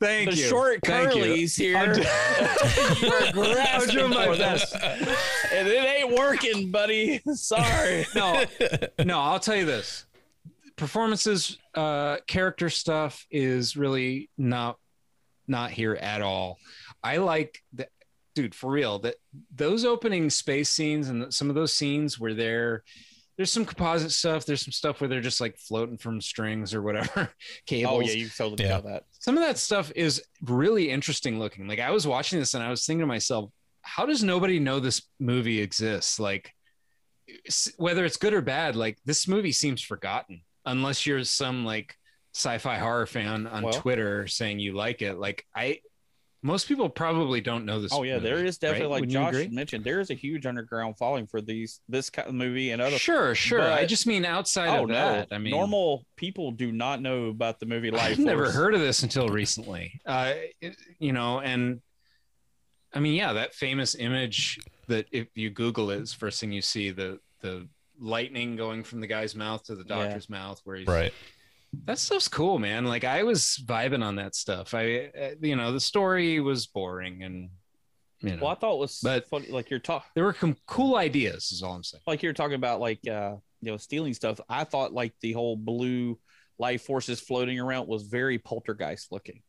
thank the you. short Thank you. here. I'm [laughs] you are grasping doing my for best. this, and it ain't working, buddy. Sorry. no, no, I'll tell you this. Performances, uh, character stuff is really not not here at all. I like that dude for real that those opening space scenes and some of those scenes where they're there's some composite stuff, there's some stuff where they're just like floating from strings or whatever [laughs] oh, cables. Oh yeah, you totally Yeah. know that. some of that stuff is really interesting looking. Like I was watching this and I was thinking to myself, how does nobody know this movie exists? Like whether it's good or bad, like this movie seems forgotten unless you're some like sci-fi horror fan on Well- Twitter saying you like it. Like I most people probably don't know this. Oh yeah, there movie, is definitely right? like Wouldn't Josh mentioned. There is a huge underground following for these this kind of movie and other. Sure, sure. I just mean outside Oh of no, that. I mean normal people do not know about the movie Life. I've never heard of this until recently. Uh, it- you know, and I mean, yeah, that famous image that if you Google it, is first thing you see the the lightning going from the guy's mouth to the Yeah. doctor's mouth, where he's Right. That stuff's cool, man. Like I was vibing on that stuff. I, uh, you know, the story was boring, and you know, Well, I thought it was But- funny. Like you're talking, there were some cool ideas. Is all I'm saying. like you're talking about, like uh, you know, stealing stuff. I thought like the whole blue life forces floating around was very poltergeist looking.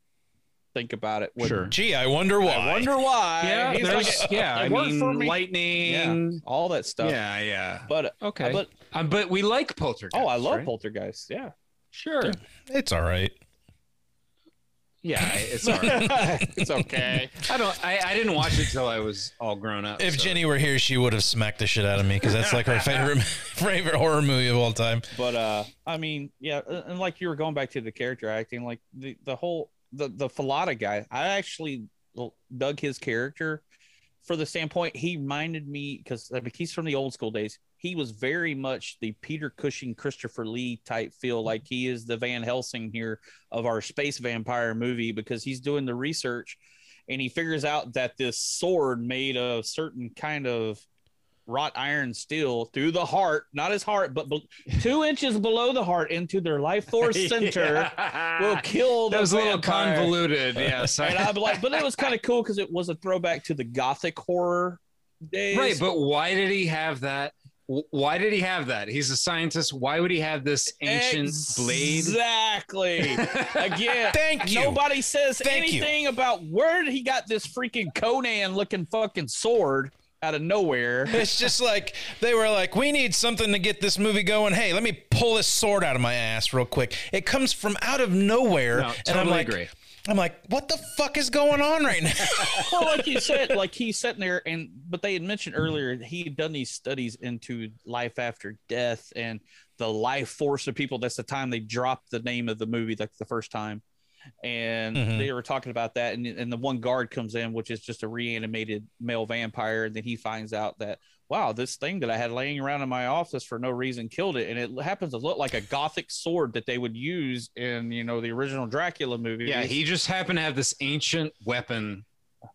Think about it. When- Sure. Gee, I wonder why. I wonder why. Yeah, He's there's like, yeah. I it worked for mean, me. lightning. all that stuff. Yeah, yeah. But Okay, but um, but we like poltergeist. oh, I love right? poltergeist. Yeah. Sure. It's all right. Yeah, it's all [laughs] right. it's okay. I don't. I, I didn't watch it till I was all grown up. If so- Jenny were here, she would have smacked the shit out of me because that's like her favorite [laughs] favorite horror movie of all time. But uh, I mean, yeah, and and like you were going back to the character acting, like the the whole the the Fallada guy. I actually dug his character for the standpoint he reminded me because I mean, he's from the old school days. He was very much the Peter Cushing, Christopher Lee type feel, like he is the Van Helsing here of our space vampire movie because he's doing the research and he figures out that this sword made of certain kind of wrought iron steel through the heart, not his heart, but be- [laughs] two inches below the heart into their life force [laughs] center will kill the That was a little convoluted. [laughs] Yes, And I'm like, but it was kind of cool because it was a throwback to the gothic horror days. right. But why did he have that? W- Why did he have that? He's a scientist. Why would he have this ancient blade? Exactly. [laughs] Again, Thank you. nobody says Thank you. anything about where he got this freaking Conan looking fucking sword out of nowhere. [laughs] It's just like they were like, we need something to get this movie going. Hey, let me pull this sword out of my ass real quick. It comes from out of nowhere, No, and I'm like, agree. I'm like, what the fuck is going on right now? [laughs] well, like you said, like he's sitting there, and but they had mentioned earlier he had done these studies into life after death and the life force of people. That's the time they dropped the name of the movie, like the first time, and Mhm. they were talking about that. And and the one guard comes in, which is just a reanimated male vampire, and then he finds out that wow, this thing that I had laying around in my office for no reason killed it, and it happens to look like a gothic sword that they would use in you know the original Dracula movie. Yeah, he just happened to have this ancient weapon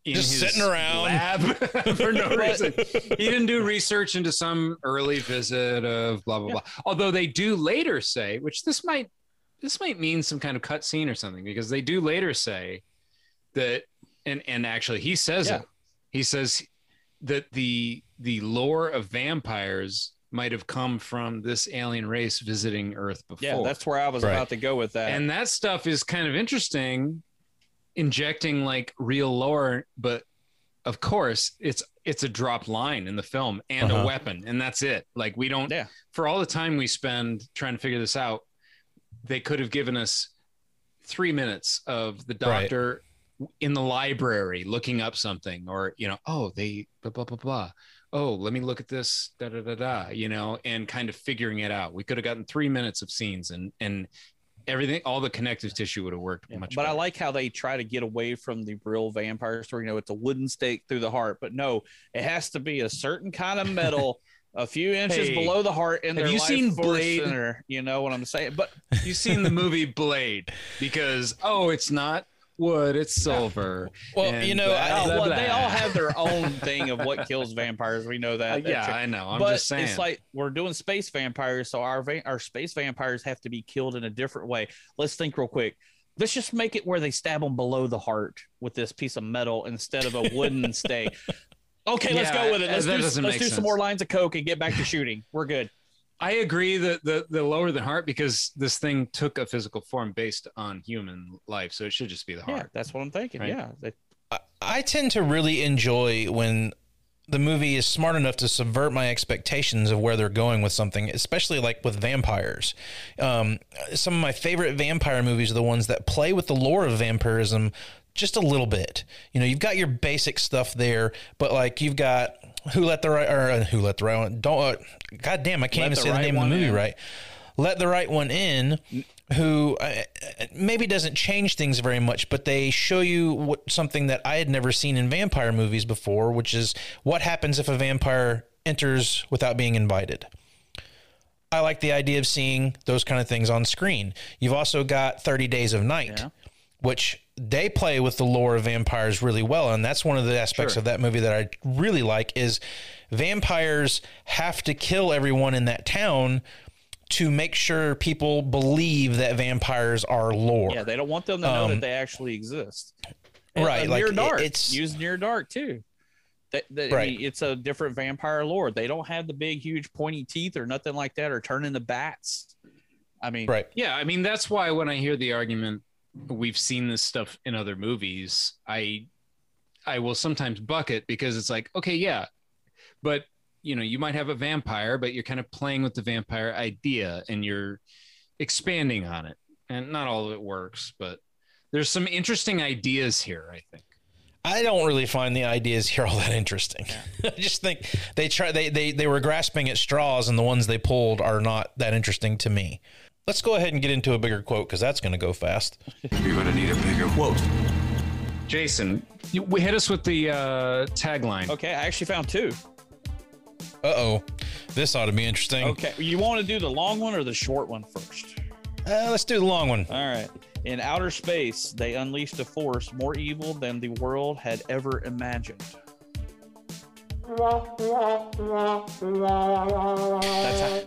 in Just his sitting around. lab [laughs] for no [laughs] reason. He didn't do research into some early visit of blah blah blah. Although they do later say, which this might this might mean some kind of cutscene or something, because they do later say that, and and actually he says Yeah. it. He says that the the lore of vampires might have come from this alien race visiting Earth before. yeah, that's where I was Right. about to go with that. And that stuff is kind of interesting, injecting like real lore, but of course it's it's a drop line in the film and Uh-huh. a weapon, and that's it. Like we don't Yeah. for all the time we spend trying to figure this out, they could have given us three minutes of the Right. doctor in the library looking up something, or you know, oh they blah blah blah blah. Oh, let me look at this, da da da da, you know, and kind of figuring it out. We could have gotten three minutes of scenes and and everything, all the connective tissue would have worked Yeah, much but I like how they try to get away from the real vampire story. You know, it's a wooden stake through the heart, but no, it has to be a certain kind of metal, [laughs] a few inches Hey, below the heart. In have you seen Blade? Center, you know what I'm saying? But You've seen the movie Blade because oh, it's not wood, it's silver. Well, you know, blah, blah, blah. they all have their [laughs] own thing of what kills vampires. We know Uh, that. yeah, true. I know. I'm but just saying. it's like we're doing space vampires, so our va- our space vampires have to be killed in a different way. Let's think real quick. Let's just make it where they stab them below the heart with this piece of metal instead of a wooden [laughs] stake. Okay, let's go with it. uh, Let's do, let's do some more lines of coke and get back to shooting. We're good. I agree that the the lower the heart because this thing took a physical form based on human life, so it should just be the heart. Yeah, heart. that's what I'm thinking. Right. Yeah, They- I tend to really enjoy when the movie is smart enough to subvert my expectations of where they're going with something, especially like with vampires. Um, some of my favorite vampire movies are the ones that play with the lore of vampirism just a little bit. You know, you've got your basic stuff there, but like you've got who let the right or uh, who let the right one don't. Uh, God damn, I can't Let even the say the Right name of the movie In. right. Let the right one in, who uh, maybe doesn't change things very much, but they show you what, something that I had never seen in vampire movies before, which is what happens if a vampire enters without being invited. I like the idea of seeing those kind of things on screen. You've also got 30 Days of Night, Yeah. which they play with the lore of vampires really well and that's one of the aspects Sure. of that movie that I really like is vampires have to kill everyone in that town to make sure people believe that vampires are lore. yeah, they don't want them to know Um, that they actually exist. right, uh, like, near it- dark. it's- use near dark too. That, that- I Right. mean, it's a different vampire lore. They don't have the big, huge, pointy teeth or nothing like that, or turn into bats. I mean, Right. Yeah, I mean that's why when I hear the argument, we've seen this stuff in other movies. I I will sometimes buck it because it's like, okay, yeah, but you know, you might have a vampire, but you're kind of playing with the vampire idea and you're expanding on it, and not all of it works, but there's some interesting ideas here. I think. I don't really find the ideas here all that interesting. [laughs] I just think they try they, they they were grasping at straws and the ones they pulled are not that interesting to me. Let's go ahead and get into a bigger quote because that's going to go fast. You're gonna need a bigger quote. Jason, you, we hit us with the uh, tagline. Okay, I actually found two. Uh oh, this ought to be interesting. Okay, you want to do the long one or the short one first? Uh, let's do the long one. All right. In outer space, they unleashed a force more evil than the world had ever imagined. That's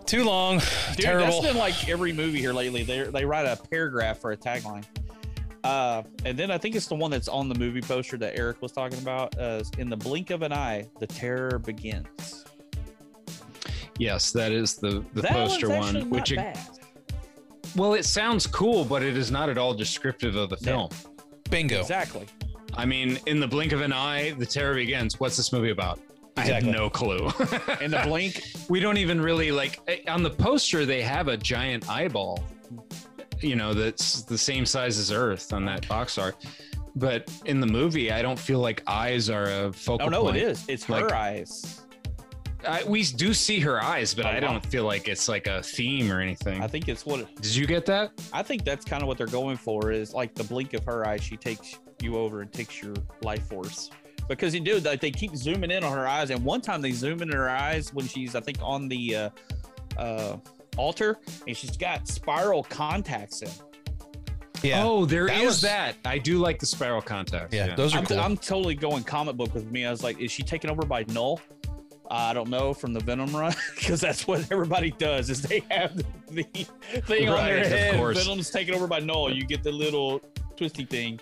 Too long. dude, Terrible. that's been like every movie here lately. They they write a paragraph for a tagline. Uh, and then I think it's the one that's on the movie poster that Eric was talking about. Uh, in the blink of an eye, the terror begins. Yes, that is the the that poster one, actually which not it- well, it sounds cool, but it is not at all descriptive of the Yeah. film. Bingo. Exactly. I mean, in the blink of an eye, the terror begins. What's this movie about? I had no clue. [laughs] In the blink, we don't even really like eh, on the poster. They have a giant eyeball, you know, that's the same size as Earth on that box art. But in the movie, I don't feel like eyes are a focal oh no, point. it is. It's her Like- eyes. I, we do see her eyes, but Oh, I don't feel like it's like a theme or anything. I think it's what Did you get that? I think that's kind of what they're going for is like the blink of her eye. She takes you over and takes your life force because you do like they keep zooming in on her eyes. And one time they zoom in on her eyes when she's I think on the uh, uh, altar and she's got spiral contacts in. Yeah. Oh, there is That was- that. I do like the spiral contact. yeah, those are I'm, cool. I'm totally going comic book with me. I was like, is she taken over by Knull? I don't know from the Venom run [laughs] because that's what everybody does is they have the thing on their Right, of head. course. Venom's taken over by Knull. You get the little twisty thing,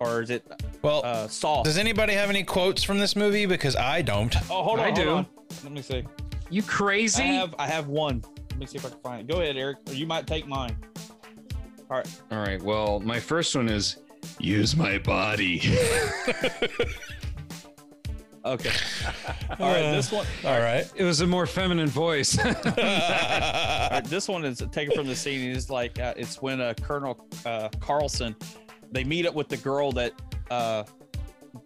or is it well, uh, soft? does anybody have any quotes from this movie? Because I don't. oh, hold on, I hold do. on. Let me see. You crazy? I have I have one. Let me see if I can find it. Go ahead, Eric, or you might take mine. All right. All right. Well, my first one is use my body. [laughs] Okay. [laughs] All right. This one. All right. it was a more feminine voice. [laughs] All right, this one is taken from the scene. It's like uh, it's when uh, Colonel uh, Carlsen they meet up with the girl that uh,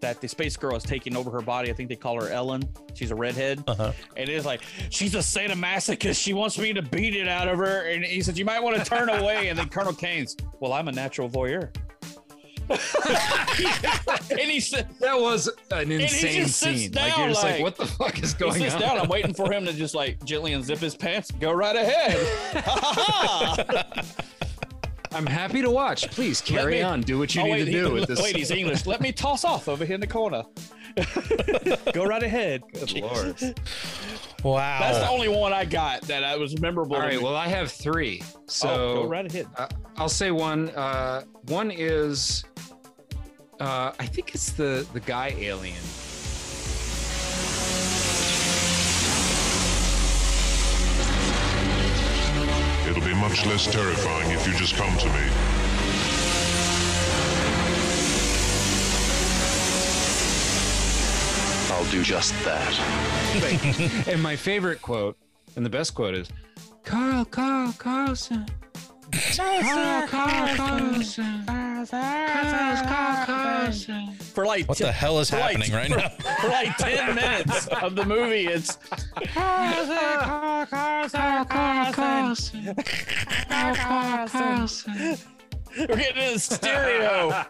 that the space girl is taking over her body. I think they call her Ellen. She's a redhead, Uh-huh. and it's like she's a sadomasochist. She wants me to beat it out of her, and he said you might want to turn away. And then Colonel Caine's, well, I'm a natural voyeur. [laughs] and he said, that was an insane scene. like you're just like, like- what the fuck is he going sits on? down. I'm waiting for him to just like gently unzip his pants. Go right ahead. [laughs] I'm happy to watch. Please carry me- on. Do what you Oh, need wait, to do with this. Wait, he's English. Let me toss off over here in the corner. Go right ahead. [laughs] Good lord. Wow. That's the only one I got that I was memorable. All to right. me. Well, I have three. So oh, go right ahead. Uh, I'll say one. Uh, one is, uh, I think it's the the guy alien. Much less terrifying if you just come to me. I'll do just that. [laughs] and my favorite quote, and the best quote is, Carl, Carl, Carlsen. For like What ten- the hell is for like- happening right for- now? For like ten minutes of the movie, it's we're getting in stereo.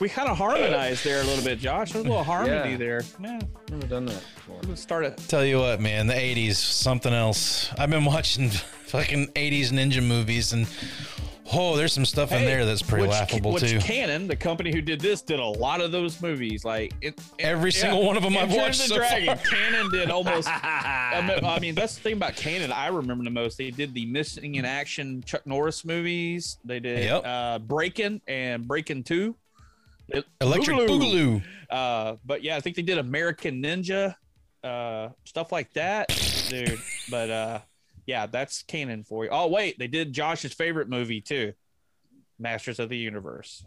We kind of harmonized there a little bit, Josh. There's a little harmony Yeah. there. Yeah, Never done that before. let's start it. Tell you what, man, the '80s, something else. I've been watching [laughs] fucking '80s ninja movies, and oh, there's some stuff in there that's pretty which, laughable which too. Cannon, the company who did this, did a lot of those movies. Like it, Every single one of them I've watched the so Dragon. far. [laughs] Cannon did almost. [laughs] I mean- I mean, that's the thing about Cannon. I remember the most. They did the Missing in Action Chuck Norris movies. They did Yep. uh, Breaking and Breaking Two. It- Electric Boogaloo. Uh, but yeah, I think they did American Ninja, uh, stuff like that, dude. But uh, yeah, that's Cannon for you. Oh wait, they did Josh's favorite movie too, Masters of the Universe.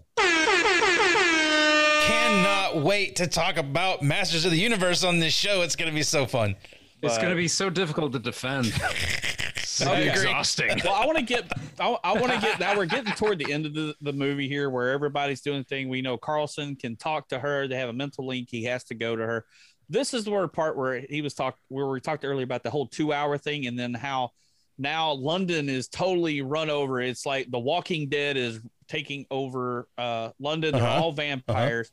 Cannot wait to talk about Masters of the Universe on this show. It's gonna be so fun. It's going to be so difficult to defend. [laughs] so I agree. exhausting. Well, I want to get, I, I want to get. Now we're getting toward the end of the, the movie here, where everybody's doing the thing. We know Carlsen can talk to her. They have a mental link. He has to go to her. This is the word part where he was talk where we talked earlier about the whole two hour thing, and then how now London is totally run over. It's like The Walking Dead is taking over uh, London. They're Uh-huh. all vampires.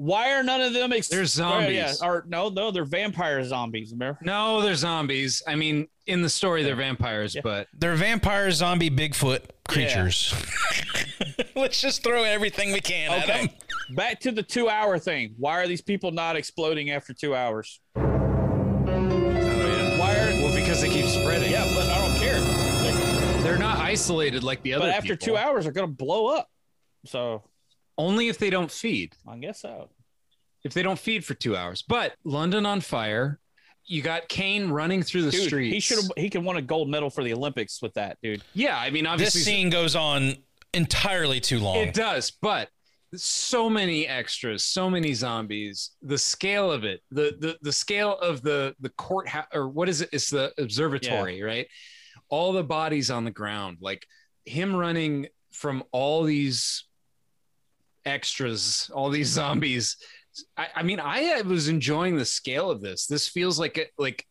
Why are none of them? Ex- They're oh, zombies. Yeah, or no, no, they're vampire zombies. Remember? No, they're zombies. I mean, in the story, they're vampires, but They're vampire, zombie, Bigfoot creatures. [laughs] [laughs] Let's just throw everything we can at them. Okay. Back to the two hour thing. Why are these people not exploding after two hours? Oh, Why are well, because they keep spreading. yeah, but I don't care. They're- They're not isolated like the other. but after people. two hours, they're gonna blow up. So only if they don't feed. I guess so. If they don't feed for two hours. But London on fire. You got Caine running through the Dude, streets. he should have he can won a gold medal for the Olympics with that, dude. Yeah, I mean, obviously, This scene goes on entirely too long. It does, but so many extras, so many zombies. The scale of it, the the the scale of the the courthouse, or what is it? It's the observatory, right? All the bodies on the ground, like him running from all these extras, all these zombies. I, I mean, I was enjoying the scale of this. This feels like it, like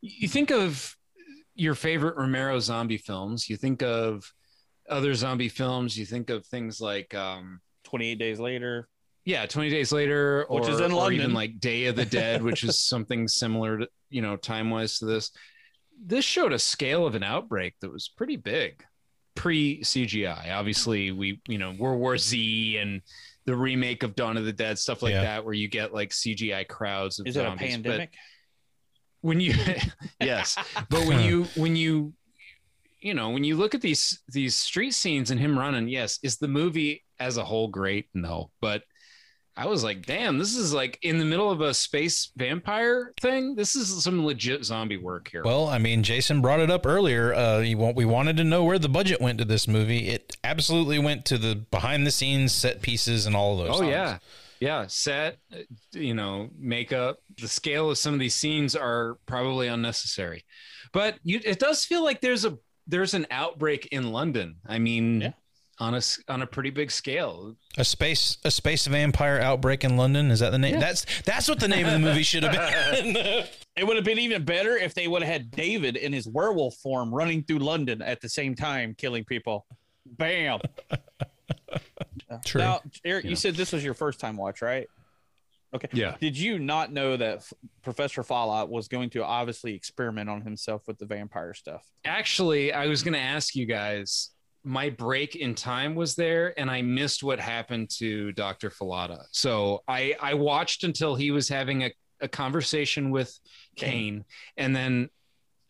you think of your favorite Romero zombie films. You think of other zombie films. You think of things like, um, 28 days later. yeah, 20 Days Later, or, Which is in or even like Day of the Dead, which is [laughs] something similar to, you know, time wise to this. This showed a scale of an outbreak that was pretty big pre CGI. Obviously, we, you know, World War Z and the remake of Dawn of the Dead, stuff like Yeah. that, where you get like CGI crowds of Is it a zombies. But pandemic? when you [laughs] yes but when you [laughs] when you you know when you look at these these street scenes and him running yes is the movie as a whole great no but i was like damn this is like in the middle of a space vampire thing this is some legit zombie work here Well, I mean, Jason brought it up earlier. Uh, you want, we wanted to know where the budget went to this movie. It absolutely went to the behind the scenes set pieces and all of those. oh things. yeah yeah set you know makeup the scale of some of these scenes are probably unnecessary but you, it does feel like there's a there's an outbreak in london i mean Yeah. On a s- on a pretty big scale A space a space vampire outbreak in London. Is that the name? Yeah. That's that's what the name of the movie should have been. [laughs] [laughs] It would have been even better if they would have had David in his werewolf form running through London at the same time, killing people. Bam. [laughs] True. Now, Eric, Yeah. you said this was your first time watch, right? Okay. Yeah. Did you not know that F- Professor Fallout was going to obviously experiment on himself with the vampire stuff? actually i was going to ask you guys my break in time was there and I missed what happened to Dr. Fallada. So I I watched until he was having a, a conversation with Caine and then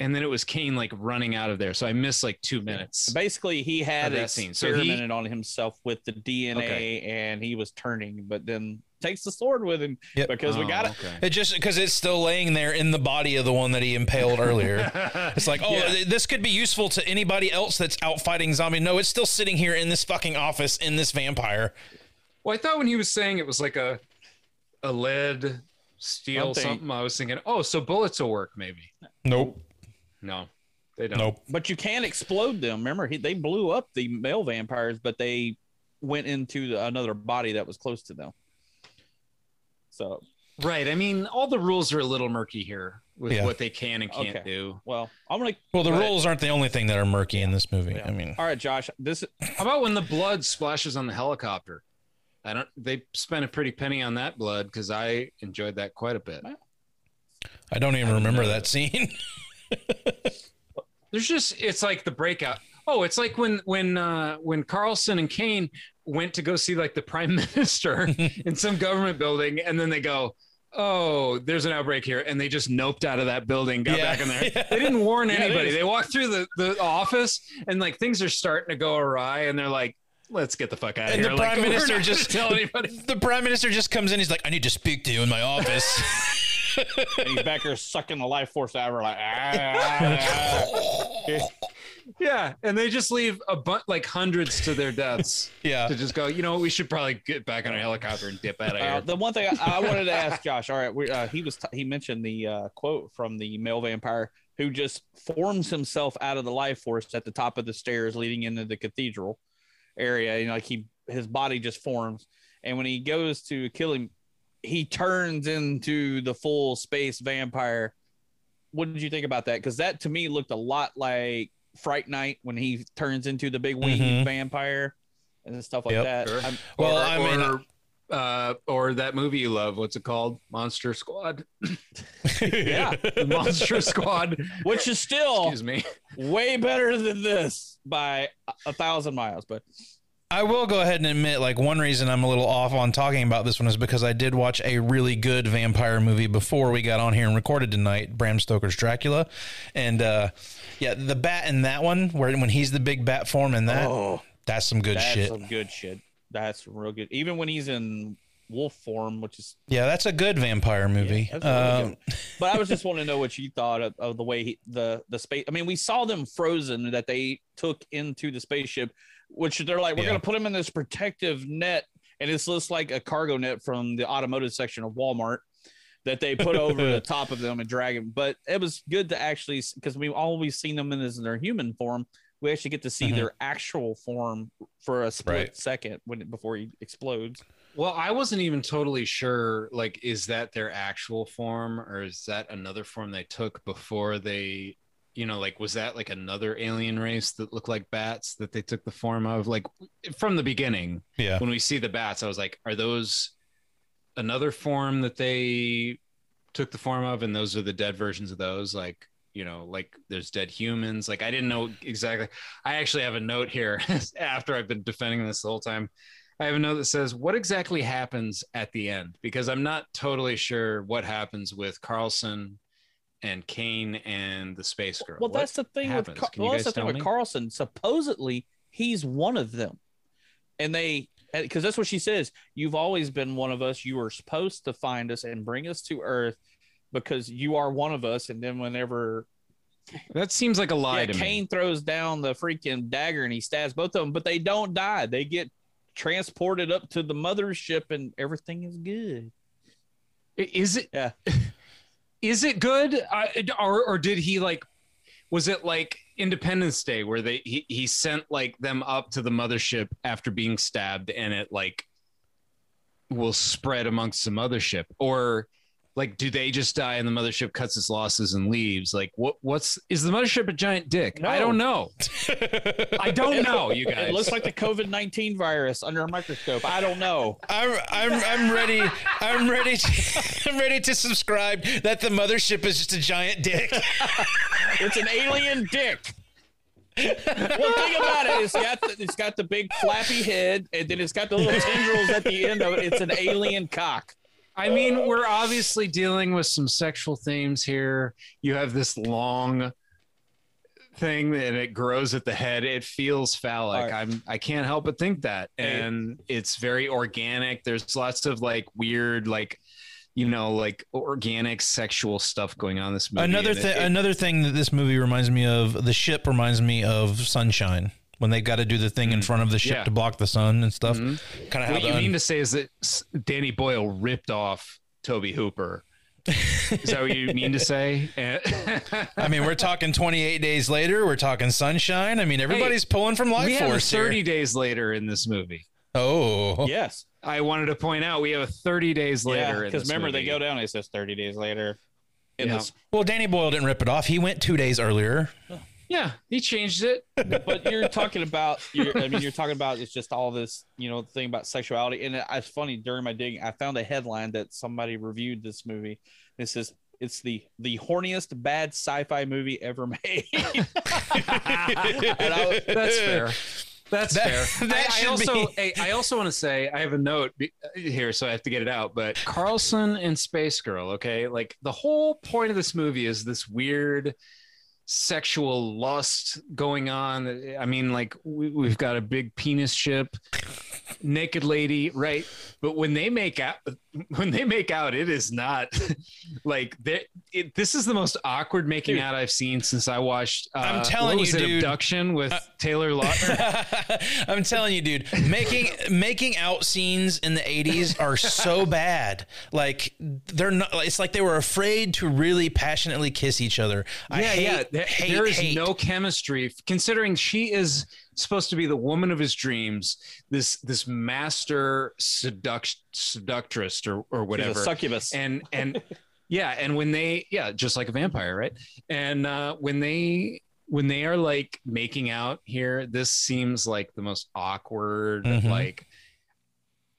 and then it was Caine like running out of there. So I missed like two minutes. Basically, he had Of that scene. So he- on himself with the DNA, Okay. and he was turning, but then takes the sword with him Yep. because we Oh, got it. okay. It just because it's still laying there in the body of the one that he impaled earlier. [laughs] it's like, oh, Yeah. this could be useful to anybody else that's out fighting zombie. No, it's still sitting here in this fucking office in this vampire. Well, I thought when he was saying it was like a a lead steel Something. something, I was thinking, oh, so bullets will work maybe. Nope. No, they don't. Nope. But you can explode them. Remember, he, they blew up the male vampires, but they went into the, another body that was close to them. So, Right. I mean, all the rules are a little murky here with Yeah. what they can and can't Okay. do. well, I'm gonna. Well, the but- rules aren't the only thing that are murky in this movie. I mean, All right, Josh. This How about when the blood splashes on the helicopter? I don't. They spent a pretty penny on that blood because I enjoyed that quite a bit. I don't even I didn't remember know that that. scene. [laughs] There's just it's like the breakout. Oh, it's like when when uh, when Carlsen and Caine went to go see like the prime [laughs] minister in some government building, and then they go, "Oh, there's an outbreak here," and they just noped out of that building, got Yeah. back in there. They didn't warn [laughs] anybody. is. They walked through the the office, and like things are starting to go awry, and they're like, "Let's get the fuck out of And here!" the prime [laughs] we're minister just tell anybody. The prime minister just comes in. He's like, I need to speak to you in my office. And he's back there sucking the life force out of her, like ah. [laughs] Yeah, and they just leave a bunch, like hundreds to their deaths. [laughs] yeah. to just go, you know, what, we should probably get back on a helicopter and dip out of Uh, here. the one thing I, I wanted to ask [laughs] Josh. All right, we, uh, he was he mentioned the uh, quote from the male vampire who just forms himself out of the life force at the top of the stairs leading into the cathedral area. You know, like he his body just forms, and when he goes to kill him, he turns into the full space vampire. What did you think about that? Because that to me looked a lot like Fright Night when he turns into the big winged Mhm. vampire and stuff like Yep. that. Sure. I'm- Well, or, I mean, or, uh, or that movie you love, what's it called? Monster Squad. [laughs] yeah, [laughs] Monster Squad. which is still Excuse me. way better than this by a- a thousand miles. But I will go ahead and admit, like, one reason I'm a little off on talking about this one is because I did watch a really good vampire movie before we got on here and recorded tonight, Bram Stoker's Dracula. And, uh, yeah, the bat in that one, where when he's the big bat form in that, oh, that's some good that's shit. some good shit. That's real good. Even when he's in wolf form, which is. Yeah, that's a good vampire movie. that's really um, But I was just wanting to know what you thought of, of the way he, the the space. I mean, we saw them frozen that they took into the spaceship, which they're like, we're Yeah. gonna put him in this protective net, and it's just like a cargo net from the automotive section of Walmart that they put over the [laughs] top of them and drag him. But it was good to actually because we've always seen them in this in their human form. We actually get to see Mhm. their actual form for a split Right. second when before he explodes. Well, I wasn't even totally sure. Like, is that their actual form, or is that another form they took before they, you know, like was that like another alien race that looked like bats that they took the form of? Like from the beginning, yeah. when we see the bats, I was like, are those another form that they took the form of, and those are the dead versions of those? Like, you know, like there's dead humans. Like I didn't know exactly. I actually have a note here [laughs] after I've been defending this the whole time. I have a note that says, "What exactly happens at the end?" Because I'm not totally sure what happens with Carlsen and Caine and the space girl. Well, What that's the thing with happens? Car- well, that's the thing with? Carlsen. Supposedly, he's one of them, and they because that's what she says. You've always been one of us. You were supposed to find us and bring us to Earth because you are one of us. And then whenever That seems like a lie yeah, to Caine me. throws down the freaking dagger and he stabs both of them, but they don't die. They get transported up to the mothership and everything is good. Is it? Yeah. [laughs] Is it good? I, or or did he like? Was it like Independence Day where they he, he sent like them up to the mothership after being stabbed and it like will spread amongst the mothership or like do they just die and the mothership cuts its losses and leaves like what what's is the mothership a giant dick i don't know [laughs] i don't know you guys It looks like the COVID nineteen virus under a microscope. I don't know. I'm I'm I'm ready. I'm ready. To, [laughs] I'm ready to subscribe that the mothership is just a giant dick. [laughs] It's an alien dick. well, think about it. It's got the, it's got the big flappy head, and then it's got the little tendrils at the end of it. It's an alien cock. I mean, we're obviously dealing with some sexual themes here. You have this long thing and it grows at the head. It feels phallic. Right. I'm I can't help but think that. And it's very organic. There's lots of like weird like you know like organic sexual stuff going on in this movie. Another thing, another thing that this movie reminds me of, the ship reminds me of Sunshine when they got to do the thing in front of the ship Yeah. to block the sun and stuff. Mhm. Kind of how what the you un- mean to say is that Danny Boyle ripped off Tobe Hooper. Is that what you mean to say? [laughs] I mean, we're talking 28 days later. We're talking Sunshine. I mean, everybody's pulling from Life we have Force 30 here. days later in this movie. Oh, Yes. I wanted to point out we have a 30 days later. Yeah, because this remember they go down. It says thirty days later. In Yeah. this, Well, Danny Boyle didn't rip it off. He went two days earlier. Yeah, he changed it. but you're talking about. You're, I mean, you're talking about. It's just all this, you know, thing about sexuality. And it- it's funny during my digging, I found a headline that somebody reviewed this movie. It says it's the the horniest bad sci-fi movie ever [laughs] made. I- That's fair. [laughs] That's That- fair. [laughs] that I, I also, hey, I also want to say I have a note here, so I have to get it out. But Carlsen and Space Girl, okay, like the whole point of this movie is this weird sexual lust going on. I mean, like we, we've got a big penis ship, naked lady, right? But when they make out, [laughs] when they make out, it is not [laughs] like it, this is the most awkward making Dude. out I've seen since I watched. Uh, I'm telling you, dude. Abduction with Taylor Lautner. [laughs] I'm telling you, dude, making making out scenes in the 80s are so bad. Like they're not. It's like they were afraid to really passionately kiss each other. I yeah, hate, yeah. There, hate, there is hate. no chemistry, considering she is supposed to be the woman of his dreams. This this master seduct seductress or or She's a whatever. succubus. and and [laughs] yeah, and when they yeah, just like a vampire, right? And uh, when they when they are like making out here, this seems like the most awkward Mhm. like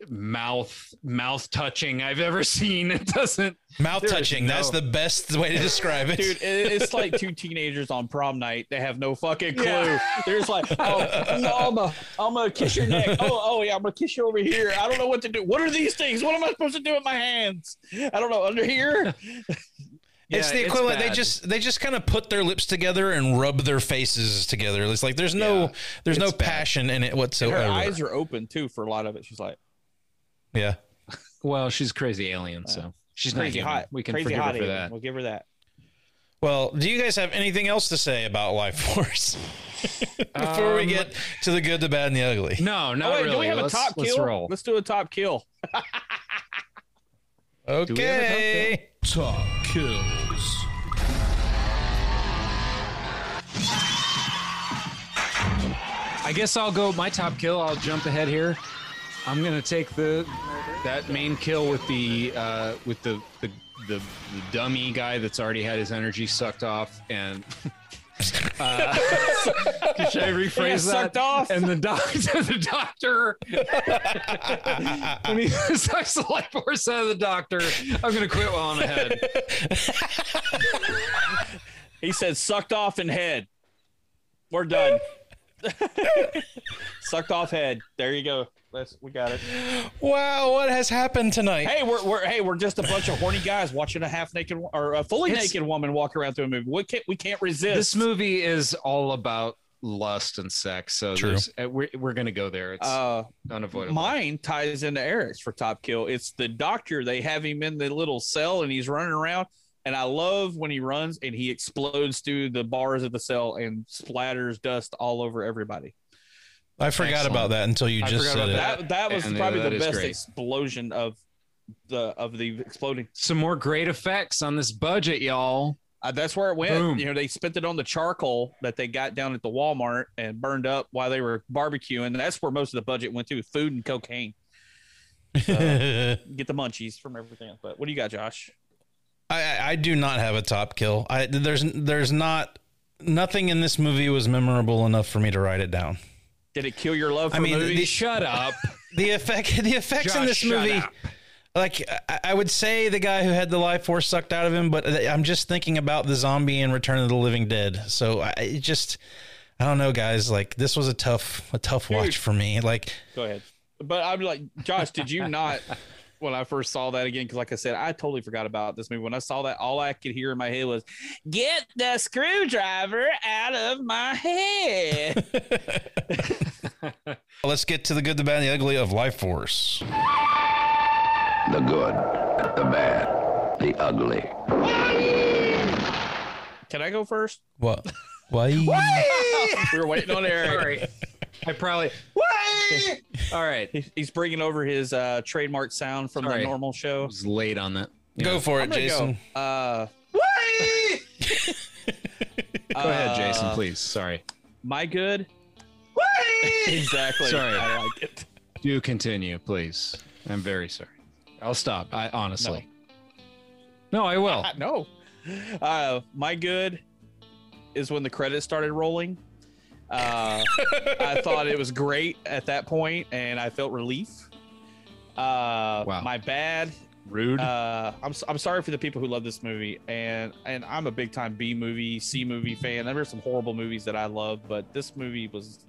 mouth mouth touching I've ever [laughs] seen. It doesn't mouth there is touching. That's the best way to describe it, Dude, it's like [laughs] two teenagers on prom night. They have no fucking clue. Yeah. They're just like, oh, [laughs] no, I'm gonna, I'm gonna kiss your neck. Oh, oh yeah, I'm gonna kiss you over here. I don't know what to do. What are these things? What am I supposed to do with my hands? I don't know. Under here? It's the equivalent. they just they just kind of put their lips together and rub their faces together. It's like there's no Yeah, there's no bad. passion in it whatsoever. Her whatsoever. eyes are open too for a lot of it. She's like yeah. Well, she's crazy alien, so she's crazy not human. hot. We can crazy forgive hot her for alien. that. We'll give her that. Well, do you guys have anything else to say about Lifeforce [laughs] before we Um, get to the good, the bad, and the ugly? No, not oh wait, really. do we have let's, a top let's kill? roll. Let's do a top kill. we have a top Okay. Top kills. I guess I'll go my top kill. I'll jump ahead here. I'm gonna take the that main kill with the uh, with the the, the the dummy guy that's already had his energy sucked off and. [laughs] Uh, [laughs] should I rephrase Yeah, that? sucked off. And the doctor, [laughs] the doctor, when he sucks the life force out of the doctor, I'm gonna quit while I'm ahead. He said sucked off in head. We're done. Sucked off head. There you go. Let's we got it. Wow, what has happened tonight? Hey, we're, we're hey, we're just a bunch of horny guys watching a half naked or a fully It's- naked woman walk around through a movie. We can't we can't resist. This movie is all about lust and sex, so True. there's- uh, we're we're gonna go there. It's uh unavoidable. mine ties into Eric's for top kill. It's the doctor. They have him in the little cell and he's running around. And I love when he runs and he explodes through the bars of the cell and splatters dust all over everybody. I forgot Excellent. about that until you I just said it. that. That that was And, uh, probably that the best great. explosion of the of the exploding. Some more great effects on this budget, y'all. Uh, that's where it went. Boom. You know, they spent it on the charcoal that they got down at the Walmart and burned up while they were barbecuing. That's where most of the budget went to: food and cocaine. [laughs] Get the munchies from everything. else. But what do you got, Josh? I, I- I do not have a top kill. I there's there's not nothing in this movie was memorable enough for me to write it down. Did it kill your love for I mean, movies? the- Shut up. [laughs] The effect the effects in this movie up. like I, I would say the guy who had the life force sucked out of him, but I'm just thinking about the zombie in Return of the Living Dead. So I it just I don't know, guys. Like this was a tough, a tough watch for me. Like, Go ahead. But I'm like, Josh, did you not? When I first saw that again, because like I said, I totally forgot about this movie. When I saw that, all I could hear in my head was, "Get the screwdriver out of my head." [laughs] [laughs] let's get to the good, the bad, and the ugly of Lifeforce. The good, the bad, the ugly. Can I go first? What? Why? [laughs] we were waiting on Eric. Sorry. I probably. All right. He's bringing over his uh, trademark sound from Sorry. the normal show. was late on that. Go for it, I'm gonna Jason. Go. Uh, [laughs] Go ahead, Jason, uh, please. Sorry. My good. [laughs] exactly. Sorry. I like it. Do continue, please. I'm very sorry. I'll stop. I honestly. No, I will. [laughs] no. Uh, my good is when the credits started rolling. Uh, I thought it was great at that point, and I felt relief. Uh, Wow. My bad. Rude. Uh, I'm I'm sorry for the people who love this movie, and and I'm a big time B movie, C movie fan. There were some horrible movies that I love, but this movie was,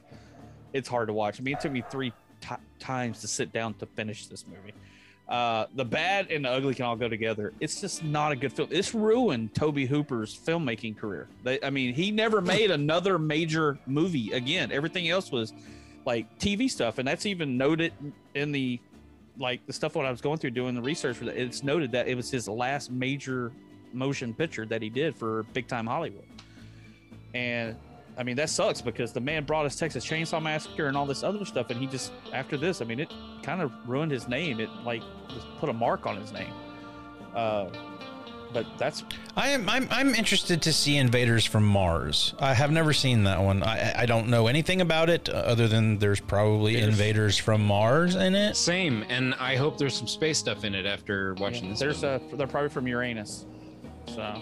it's hard to watch. I mean, it took me three ti times to sit down to finish this movie. Uh, the bad and the ugly can all go together. It's just not a good film. It's ruined Tobe Hooper's filmmaking career. They, I mean, he never made another major movie again. Everything else was like TV stuff, and that's even noted in the like the stuff when I was going through doing the research for that. It's noted that it was his last major motion picture that he did for big time Hollywood, and I mean that sucks because the man brought us Texas Chainsaw Massacre and all this other stuff, and he just after this, I mean, it kind of ruined his name. It like just put a mark on his name. Uh, but that's I am. I'm. I'm interested to see Invaders from Mars. I have never seen that one. I. I don't know anything about it uh, other than there's probably Invaders from Mars in it. Same, and I hope there's some space stuff in it after watching this. there's movie. a they're probably from Uranus, so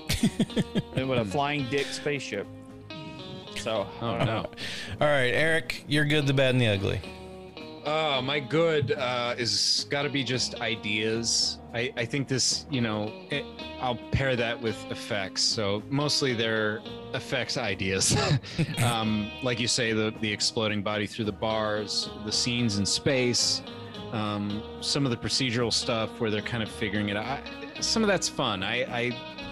and [laughs] with a flying dick spaceship. So I Oh don't no. know. All right, Eric, you're good, the bad, and the ugly. Oh, my good uh, is got to be just ideas. I, I think this, you know, it, I'll pair that with effects. So mostly they're effects ideas. [laughs] um, like you say, the the exploding body through the bars, the scenes in space, um, some of the procedural stuff where they're kind of figuring it out. I, some of that's fun. I, I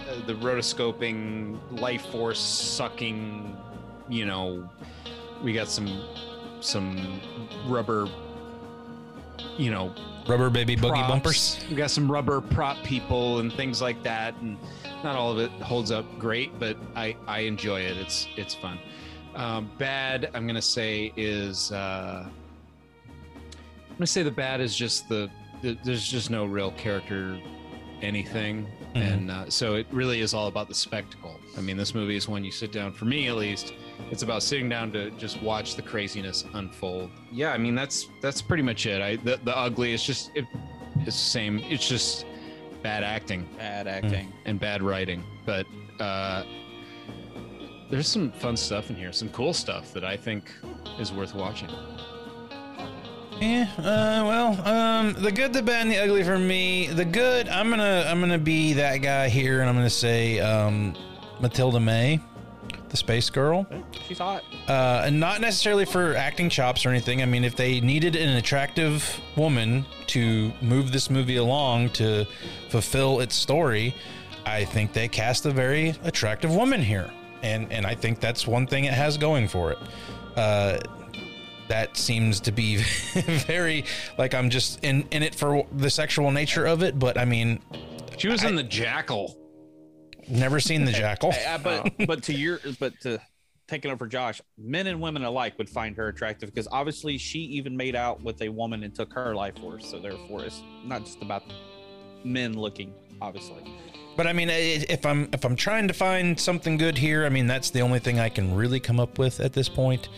uh, the rotoscoping, life force sucking, you know, we got some some rubber you know Rubber baby boogie bumpers. we got some rubber prop people and things like that and not all of it holds up great but i i enjoy it. It's it's fun. Um, bad i'm gonna say is uh i'm gonna say the bad is just the, the there's just no real character anything. Mhm. and uh, so it really is all about the spectacle. I mean this movie is one you sit down for me at least it's about sitting down to just watch the craziness unfold yeah i mean that's that's pretty much it i the, the ugly is just it, it's the same it's just bad acting Bad acting. and bad writing but uh there's some fun stuff in here some cool stuff that i think is worth watching Yeah. Uh, well, um, the good, the bad, and the ugly for me. The good, I'm gonna, I'm gonna be that guy here, and I'm gonna say, um, Matilda May, the space girl. She's hot. Uh, and not necessarily for acting chops or anything. I mean, if they needed an attractive woman to move this movie along to fulfill its story, I think they cast a very attractive woman here, and and I think that's one thing it has going for it. Uh, that seems to be [laughs] very like I'm just in in it for the sexual nature of it, but I mean, she was in the jackal never seen the [laughs] jackal. But [laughs] but to your but to taking over Josh, men and women alike would find her attractive because obviously she even made out with a woman and took her life force. So therefore, it's not just about men looking, obviously. But I mean, if I'm if I'm trying to find something good here, I mean that's the only thing I can really come up with at this point.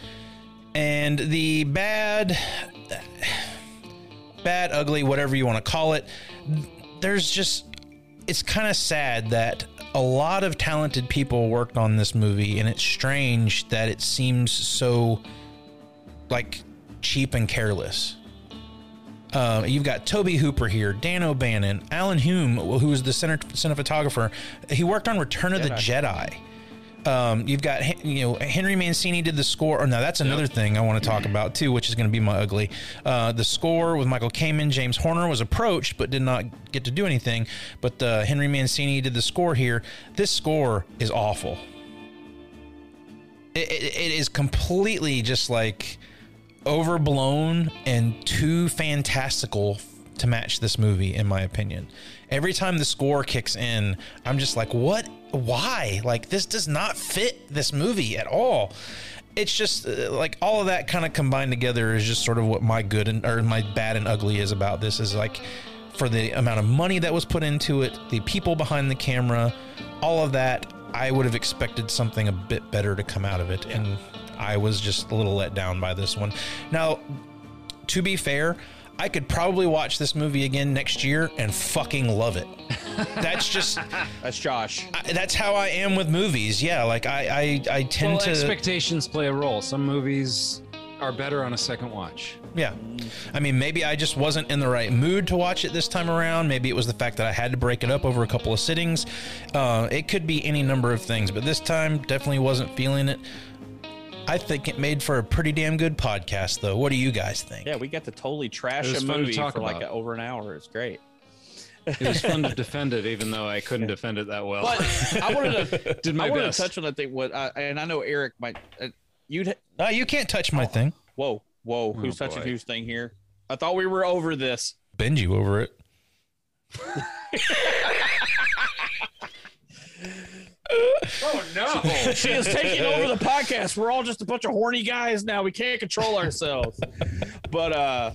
And the bad, [sighs] bad, ugly, whatever you want to call it, there's just it's kind of sad that a lot of talented people worked on this movie, and it's strange that it seems so like cheap and careless. Uh, you've got Tobe Hooper here, Dan O'Bannon, Alan Hume, who was the center cinematographer. He worked on Return of the Jedi. Um, you've got you know Henry Mancini did the score. Or no, that's another thing I want to talk about too, which is going to be my ugly. Uh, the score with Michael Kamen, James Horner was approached but did not get to do anything. But uh, Henry Mancini did the score here. This score is awful. It, it, it is completely just like overblown and too fantastical to match this movie, in my opinion. Every time the score kicks in, I'm just like, what? Why? Like, this does not fit this movie at all. It's just uh, like all of that kind of combined together is just sort of what my good and or my bad and ugly is about this is like for the amount of money that was put into it, the people behind the camera, all of that, I would have expected something a bit better to come out of it. And I was just a little let down by this one. Now, to be fair, I could probably watch this movie again next year and fucking love it. That's just [laughs] That's Josh. I, that's how I am with movies. Yeah, like I I, I tend Well, to expectations play a role. Some movies are better on a second watch. Yeah. I mean, maybe I just wasn't in the right mood to watch it this time around. Maybe it was the fact that I had to break it up over a couple of sittings. Uh, it could be any number of things, but this time definitely wasn't feeling it. I think it made for a pretty damn good podcast, though. What do you guys think? Yeah, we got to totally trash a fun to movie talk for like about. a, over an hour. It's great. It was fun to [laughs] defend it, even though I couldn't defend it that well. But I wanted to [laughs] Did my I wanted best. to touch on that thing. What I, and I know Eric might. Uh, you'd. Uh, you can't touch my thing. Whoa, whoa! Who's touching boy. whose thing here? I thought we were over this. Bend you over it. [laughs] oh no! She [laughs] is taking [laughs] over the podcast. We're all just a bunch of horny guys now. We can't control ourselves. [laughs] but uh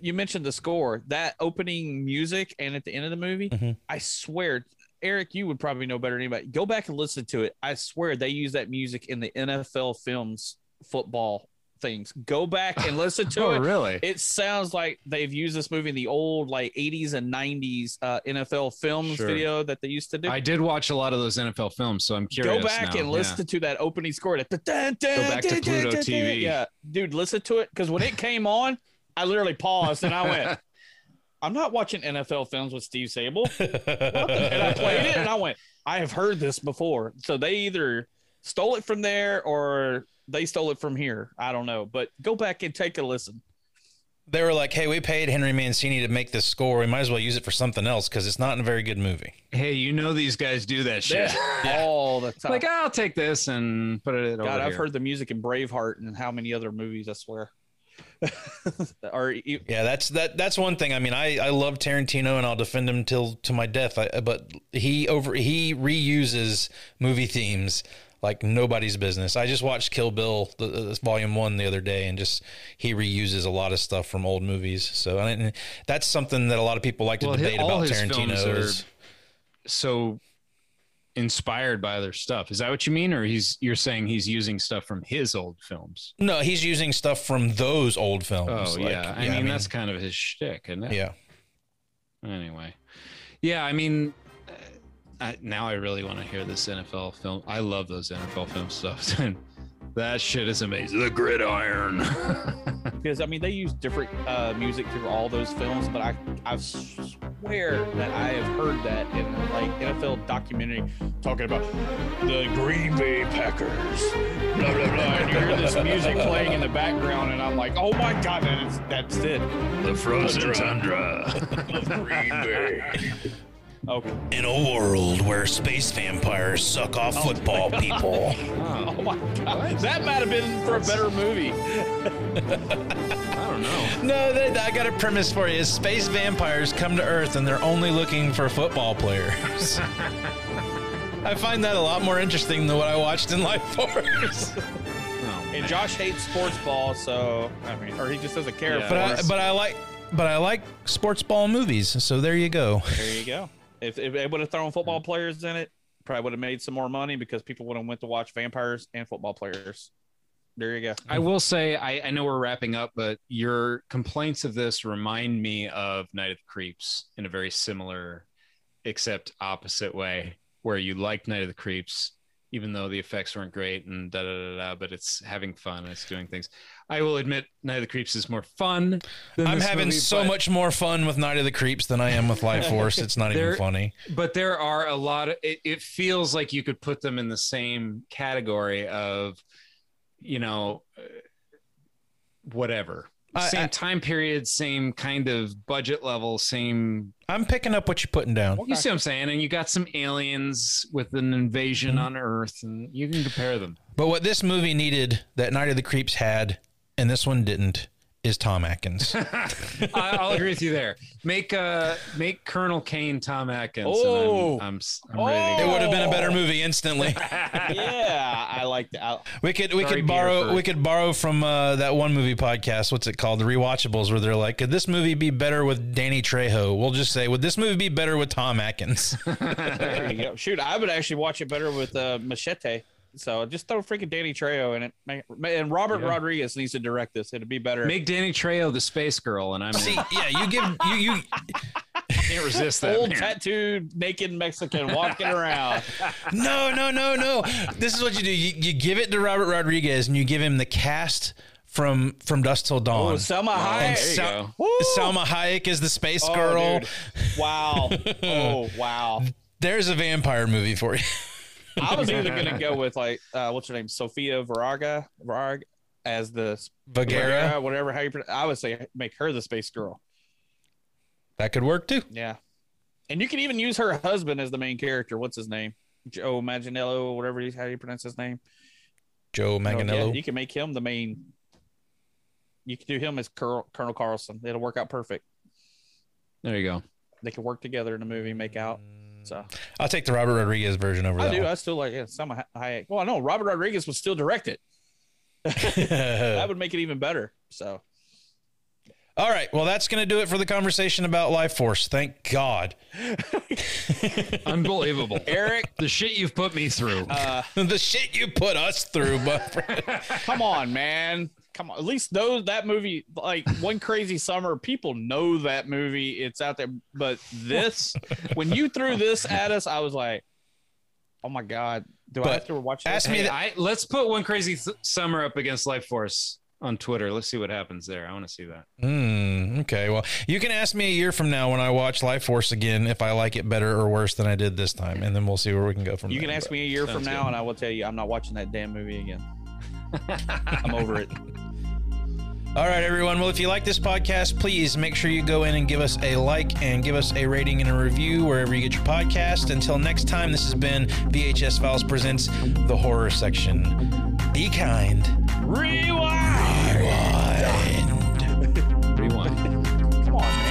you mentioned the score, that opening music and at the end of the movie, Mhm. I swear, Eric, you would probably know better than anybody. Go back and listen to it. I swear they use that music in the NFL films football things. Go back and listen to [laughs] Oh, it. really? It sounds like they've used this movie in the old like 80s and 90s uh, NFL films Sure. video that they used to do. I did watch a lot of those NFL films, so I'm curious. Go back now. and listen to that opening score. That Go back to Pluto TV. Yeah, dude, listen to it because when it came on, I literally paused and I went, [laughs] "I'm not watching NFL films with Steve Sabol." [laughs] And I played it and I went, "I have heard this before." So they either stole it from there or they stole it from here. I don't know, but go back and take a listen. They were like, "Hey, we paid Henry Mancini to make this score. We might as well use it for something else because it's not in a very good movie." Hey, you know these guys do that shit. [laughs] all the time. Like I'll take this and put it over God, I've here. heard the music in Braveheart and how many other movies. I swear. [laughs] or you, Yeah, that's that. That's one thing. I mean, I I love Tarantino and I'll defend him till to my death. I, but he over he reuses movie themes like nobody's business. I just watched Kill Bill, the, the Volume One, the other day, and just he reuses a lot of stuff from old movies. So and that's something that a lot of people like to Well, debate all about his Tarantino. films are- Is, so inspired by other stuff. Is that what you mean, or he's you're saying he's using stuff from his old films? no, he's using stuff from those old films. Oh Like, yeah, I, mean, that's kind of his shtick, isn't it? yeah. Anyway, yeah, I mean, I, now I really want to hear this NFL film. I love those NFL film stuff. [laughs] and that shit is amazing. The gridiron. [laughs] because I mean they use different uh, music through all those films, but I I swear that I have heard that in like NFL documentary talking about the Green Bay Packers, blah blah blah, and you hear this music playing in the background, and I'm like, oh my god, that is that's it. the frozen Tundra. tundra. [laughs] of Green Bay. Okay. In a world where space vampires suck off oh football people. [laughs] Oh my god, that might have been for a better movie. [laughs] I don't know. No, that, I got a premise for you. Space vampires come to Earth and they're only looking for football players. [laughs] I find that a lot more interesting than what I watched in Life Force. Oh, And Josh hates sports ball, so I mean, or he just doesn't care Yeah. for but I, but I like but I like sports ball movies. So there you go. There you go. If, if they would have thrown football players in it, probably would have made some more money because people would have went to watch vampires and football players. There you go. I will say, I, I know we're wrapping up, but your complaints of this remind me of Night of the Creeps in a very similar, except opposite way, where you liked Night of the Creeps, even though the effects weren't great and da da da da. But it's having fun. and It's doing things. I will admit, Night of the Creeps is more fun. I'm having movie, so but- much more fun with Night of the Creeps than I am with Life [laughs] Force. It's not even funny. but there are a lot of it, it feels like you could put them in the same category of you know uh, whatever I- same I- time period same kind of budget level same I'm picking up what you're putting down. you see what i'm saying and you got some aliens with an invasion Mm-hmm. on earth and you can compare them But what this movie needed that Night of the Creeps had, and this one didn't, is Tom Atkins. [laughs] I, i'll agree with you there make uh make colonel caine tom atkins Oh. and i'm, I'm, s- I'm ready to It would have been a better movie instantly. [laughs] yeah, I like that. We could we Sorry, could borrow Peter, we could borrow from uh, that one movie podcast. What's it called? The Rewatchables, where they're like, "Could this movie be better with Danny Trejo?" We'll just say, "Would this movie be better with Tom Atkins?" [laughs] There you go. Shoot, I would actually watch it better with uh, Machete. So just throw freaking Danny Trejo in it, and Robert Yeah. Rodriguez needs to direct this. It'd be better. make danny trejo the space girl and i'm See, yeah, you give you you can't resist that old man. tattooed naked Mexican walking around. [laughs] no no no no. This is what you do. You, you give it to Robert Rodriguez, and you give him the cast from from Dusk Till Dawn. Oh, Selma And Hayek. there you Sel- go. Selma Hayek is the space Oh, girl. dude. Wow. [laughs] Oh, wow. There's a vampire movie for you. I was either gonna go [laughs] with like uh, what's her name, Sophia Varaga, Varag, as the Bagheera. whatever how you. Pronounce, I would say make her the space girl. That could work too. Yeah, and you can even use her husband as the main character. What's his name? Joe Manganiello, whatever. He's, how you pronounce his name? Joe No, yeah, you can make him the main. You can do him as Colonel, Colonel Carlsen. It'll work out perfect. there you go They can work together in a movie, make out. So I'll take the Robert Rodriguez version over there. I that do. one. I still like yeah. Some Hayek. Well, no, Robert Rodriguez would still direct it. [laughs] that would make it even better. So All right. Well, that's going to do it for the conversation about Lifeforce. Thank God. [laughs] unbelievable Eric, the shit you've put me through uh, [laughs] the shit you put us through, but come on, man. Come on. At least those that movie, like One Crazy Summer, people know that movie. It's out there. But this, when you threw this at us, I was like, oh my God. Do I have to watch this? ask me Hey, that- I, let's put one crazy th- summer up against Lifeforce on Twitter. Let's see what happens there. I want to see that. Hmm, okay. Well, you can ask me a year from now when I watch Lifeforce again if I like it better or worse than I did this time, and then we'll see where we can go from there. You there. can ask me a year from now, good. and I will tell you I'm not watching that damn movie again. [laughs] I'm over it. All right, everyone. Well, if you like this podcast, please make sure you go in and give us a like and give us a rating and a review wherever you get your podcast. Until next time, this has been VHS Files Presents the Horror Section. Be kind. Rewind. Rewind. Rewind. Come on, man.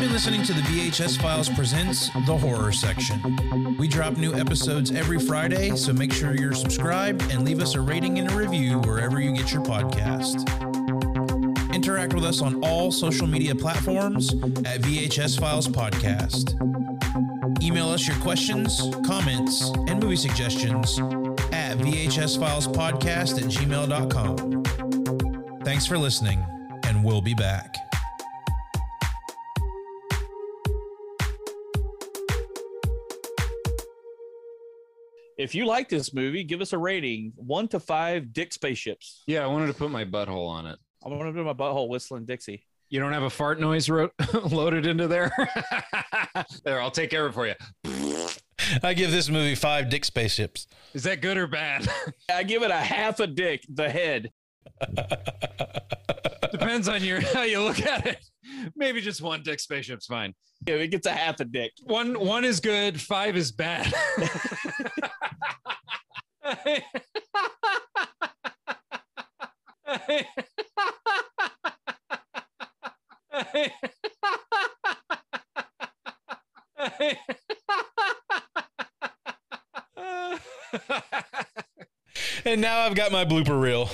You've been listening to the VHS Files Presents The Horror Section. We drop new episodes every Friday, so make sure you're subscribed and leave us a rating and a review wherever you get your podcast. Interact with us on all social media platforms at VHS Files Podcast. Email us your questions, comments, and movie suggestions at VHSFilesPodcast at gmail.com. Thanks for listening, and we'll be back. If you like this movie, give us a rating one to five dick spaceships. Yeah, I wanted to put my butthole on it. I want to do my butthole whistling Dixie. You don't have a fart noise ro- [laughs] loaded into there? [laughs] there, I'll take care of it for you. I give this movie five dick spaceships. Is that good or bad? [laughs] I give it a half a dick, the head. Depends on your how you look at it. Maybe just one dick spaceship's fine. Yeah, it gets a half a dick. One one is good, five is bad. And now I've got my blooper reel.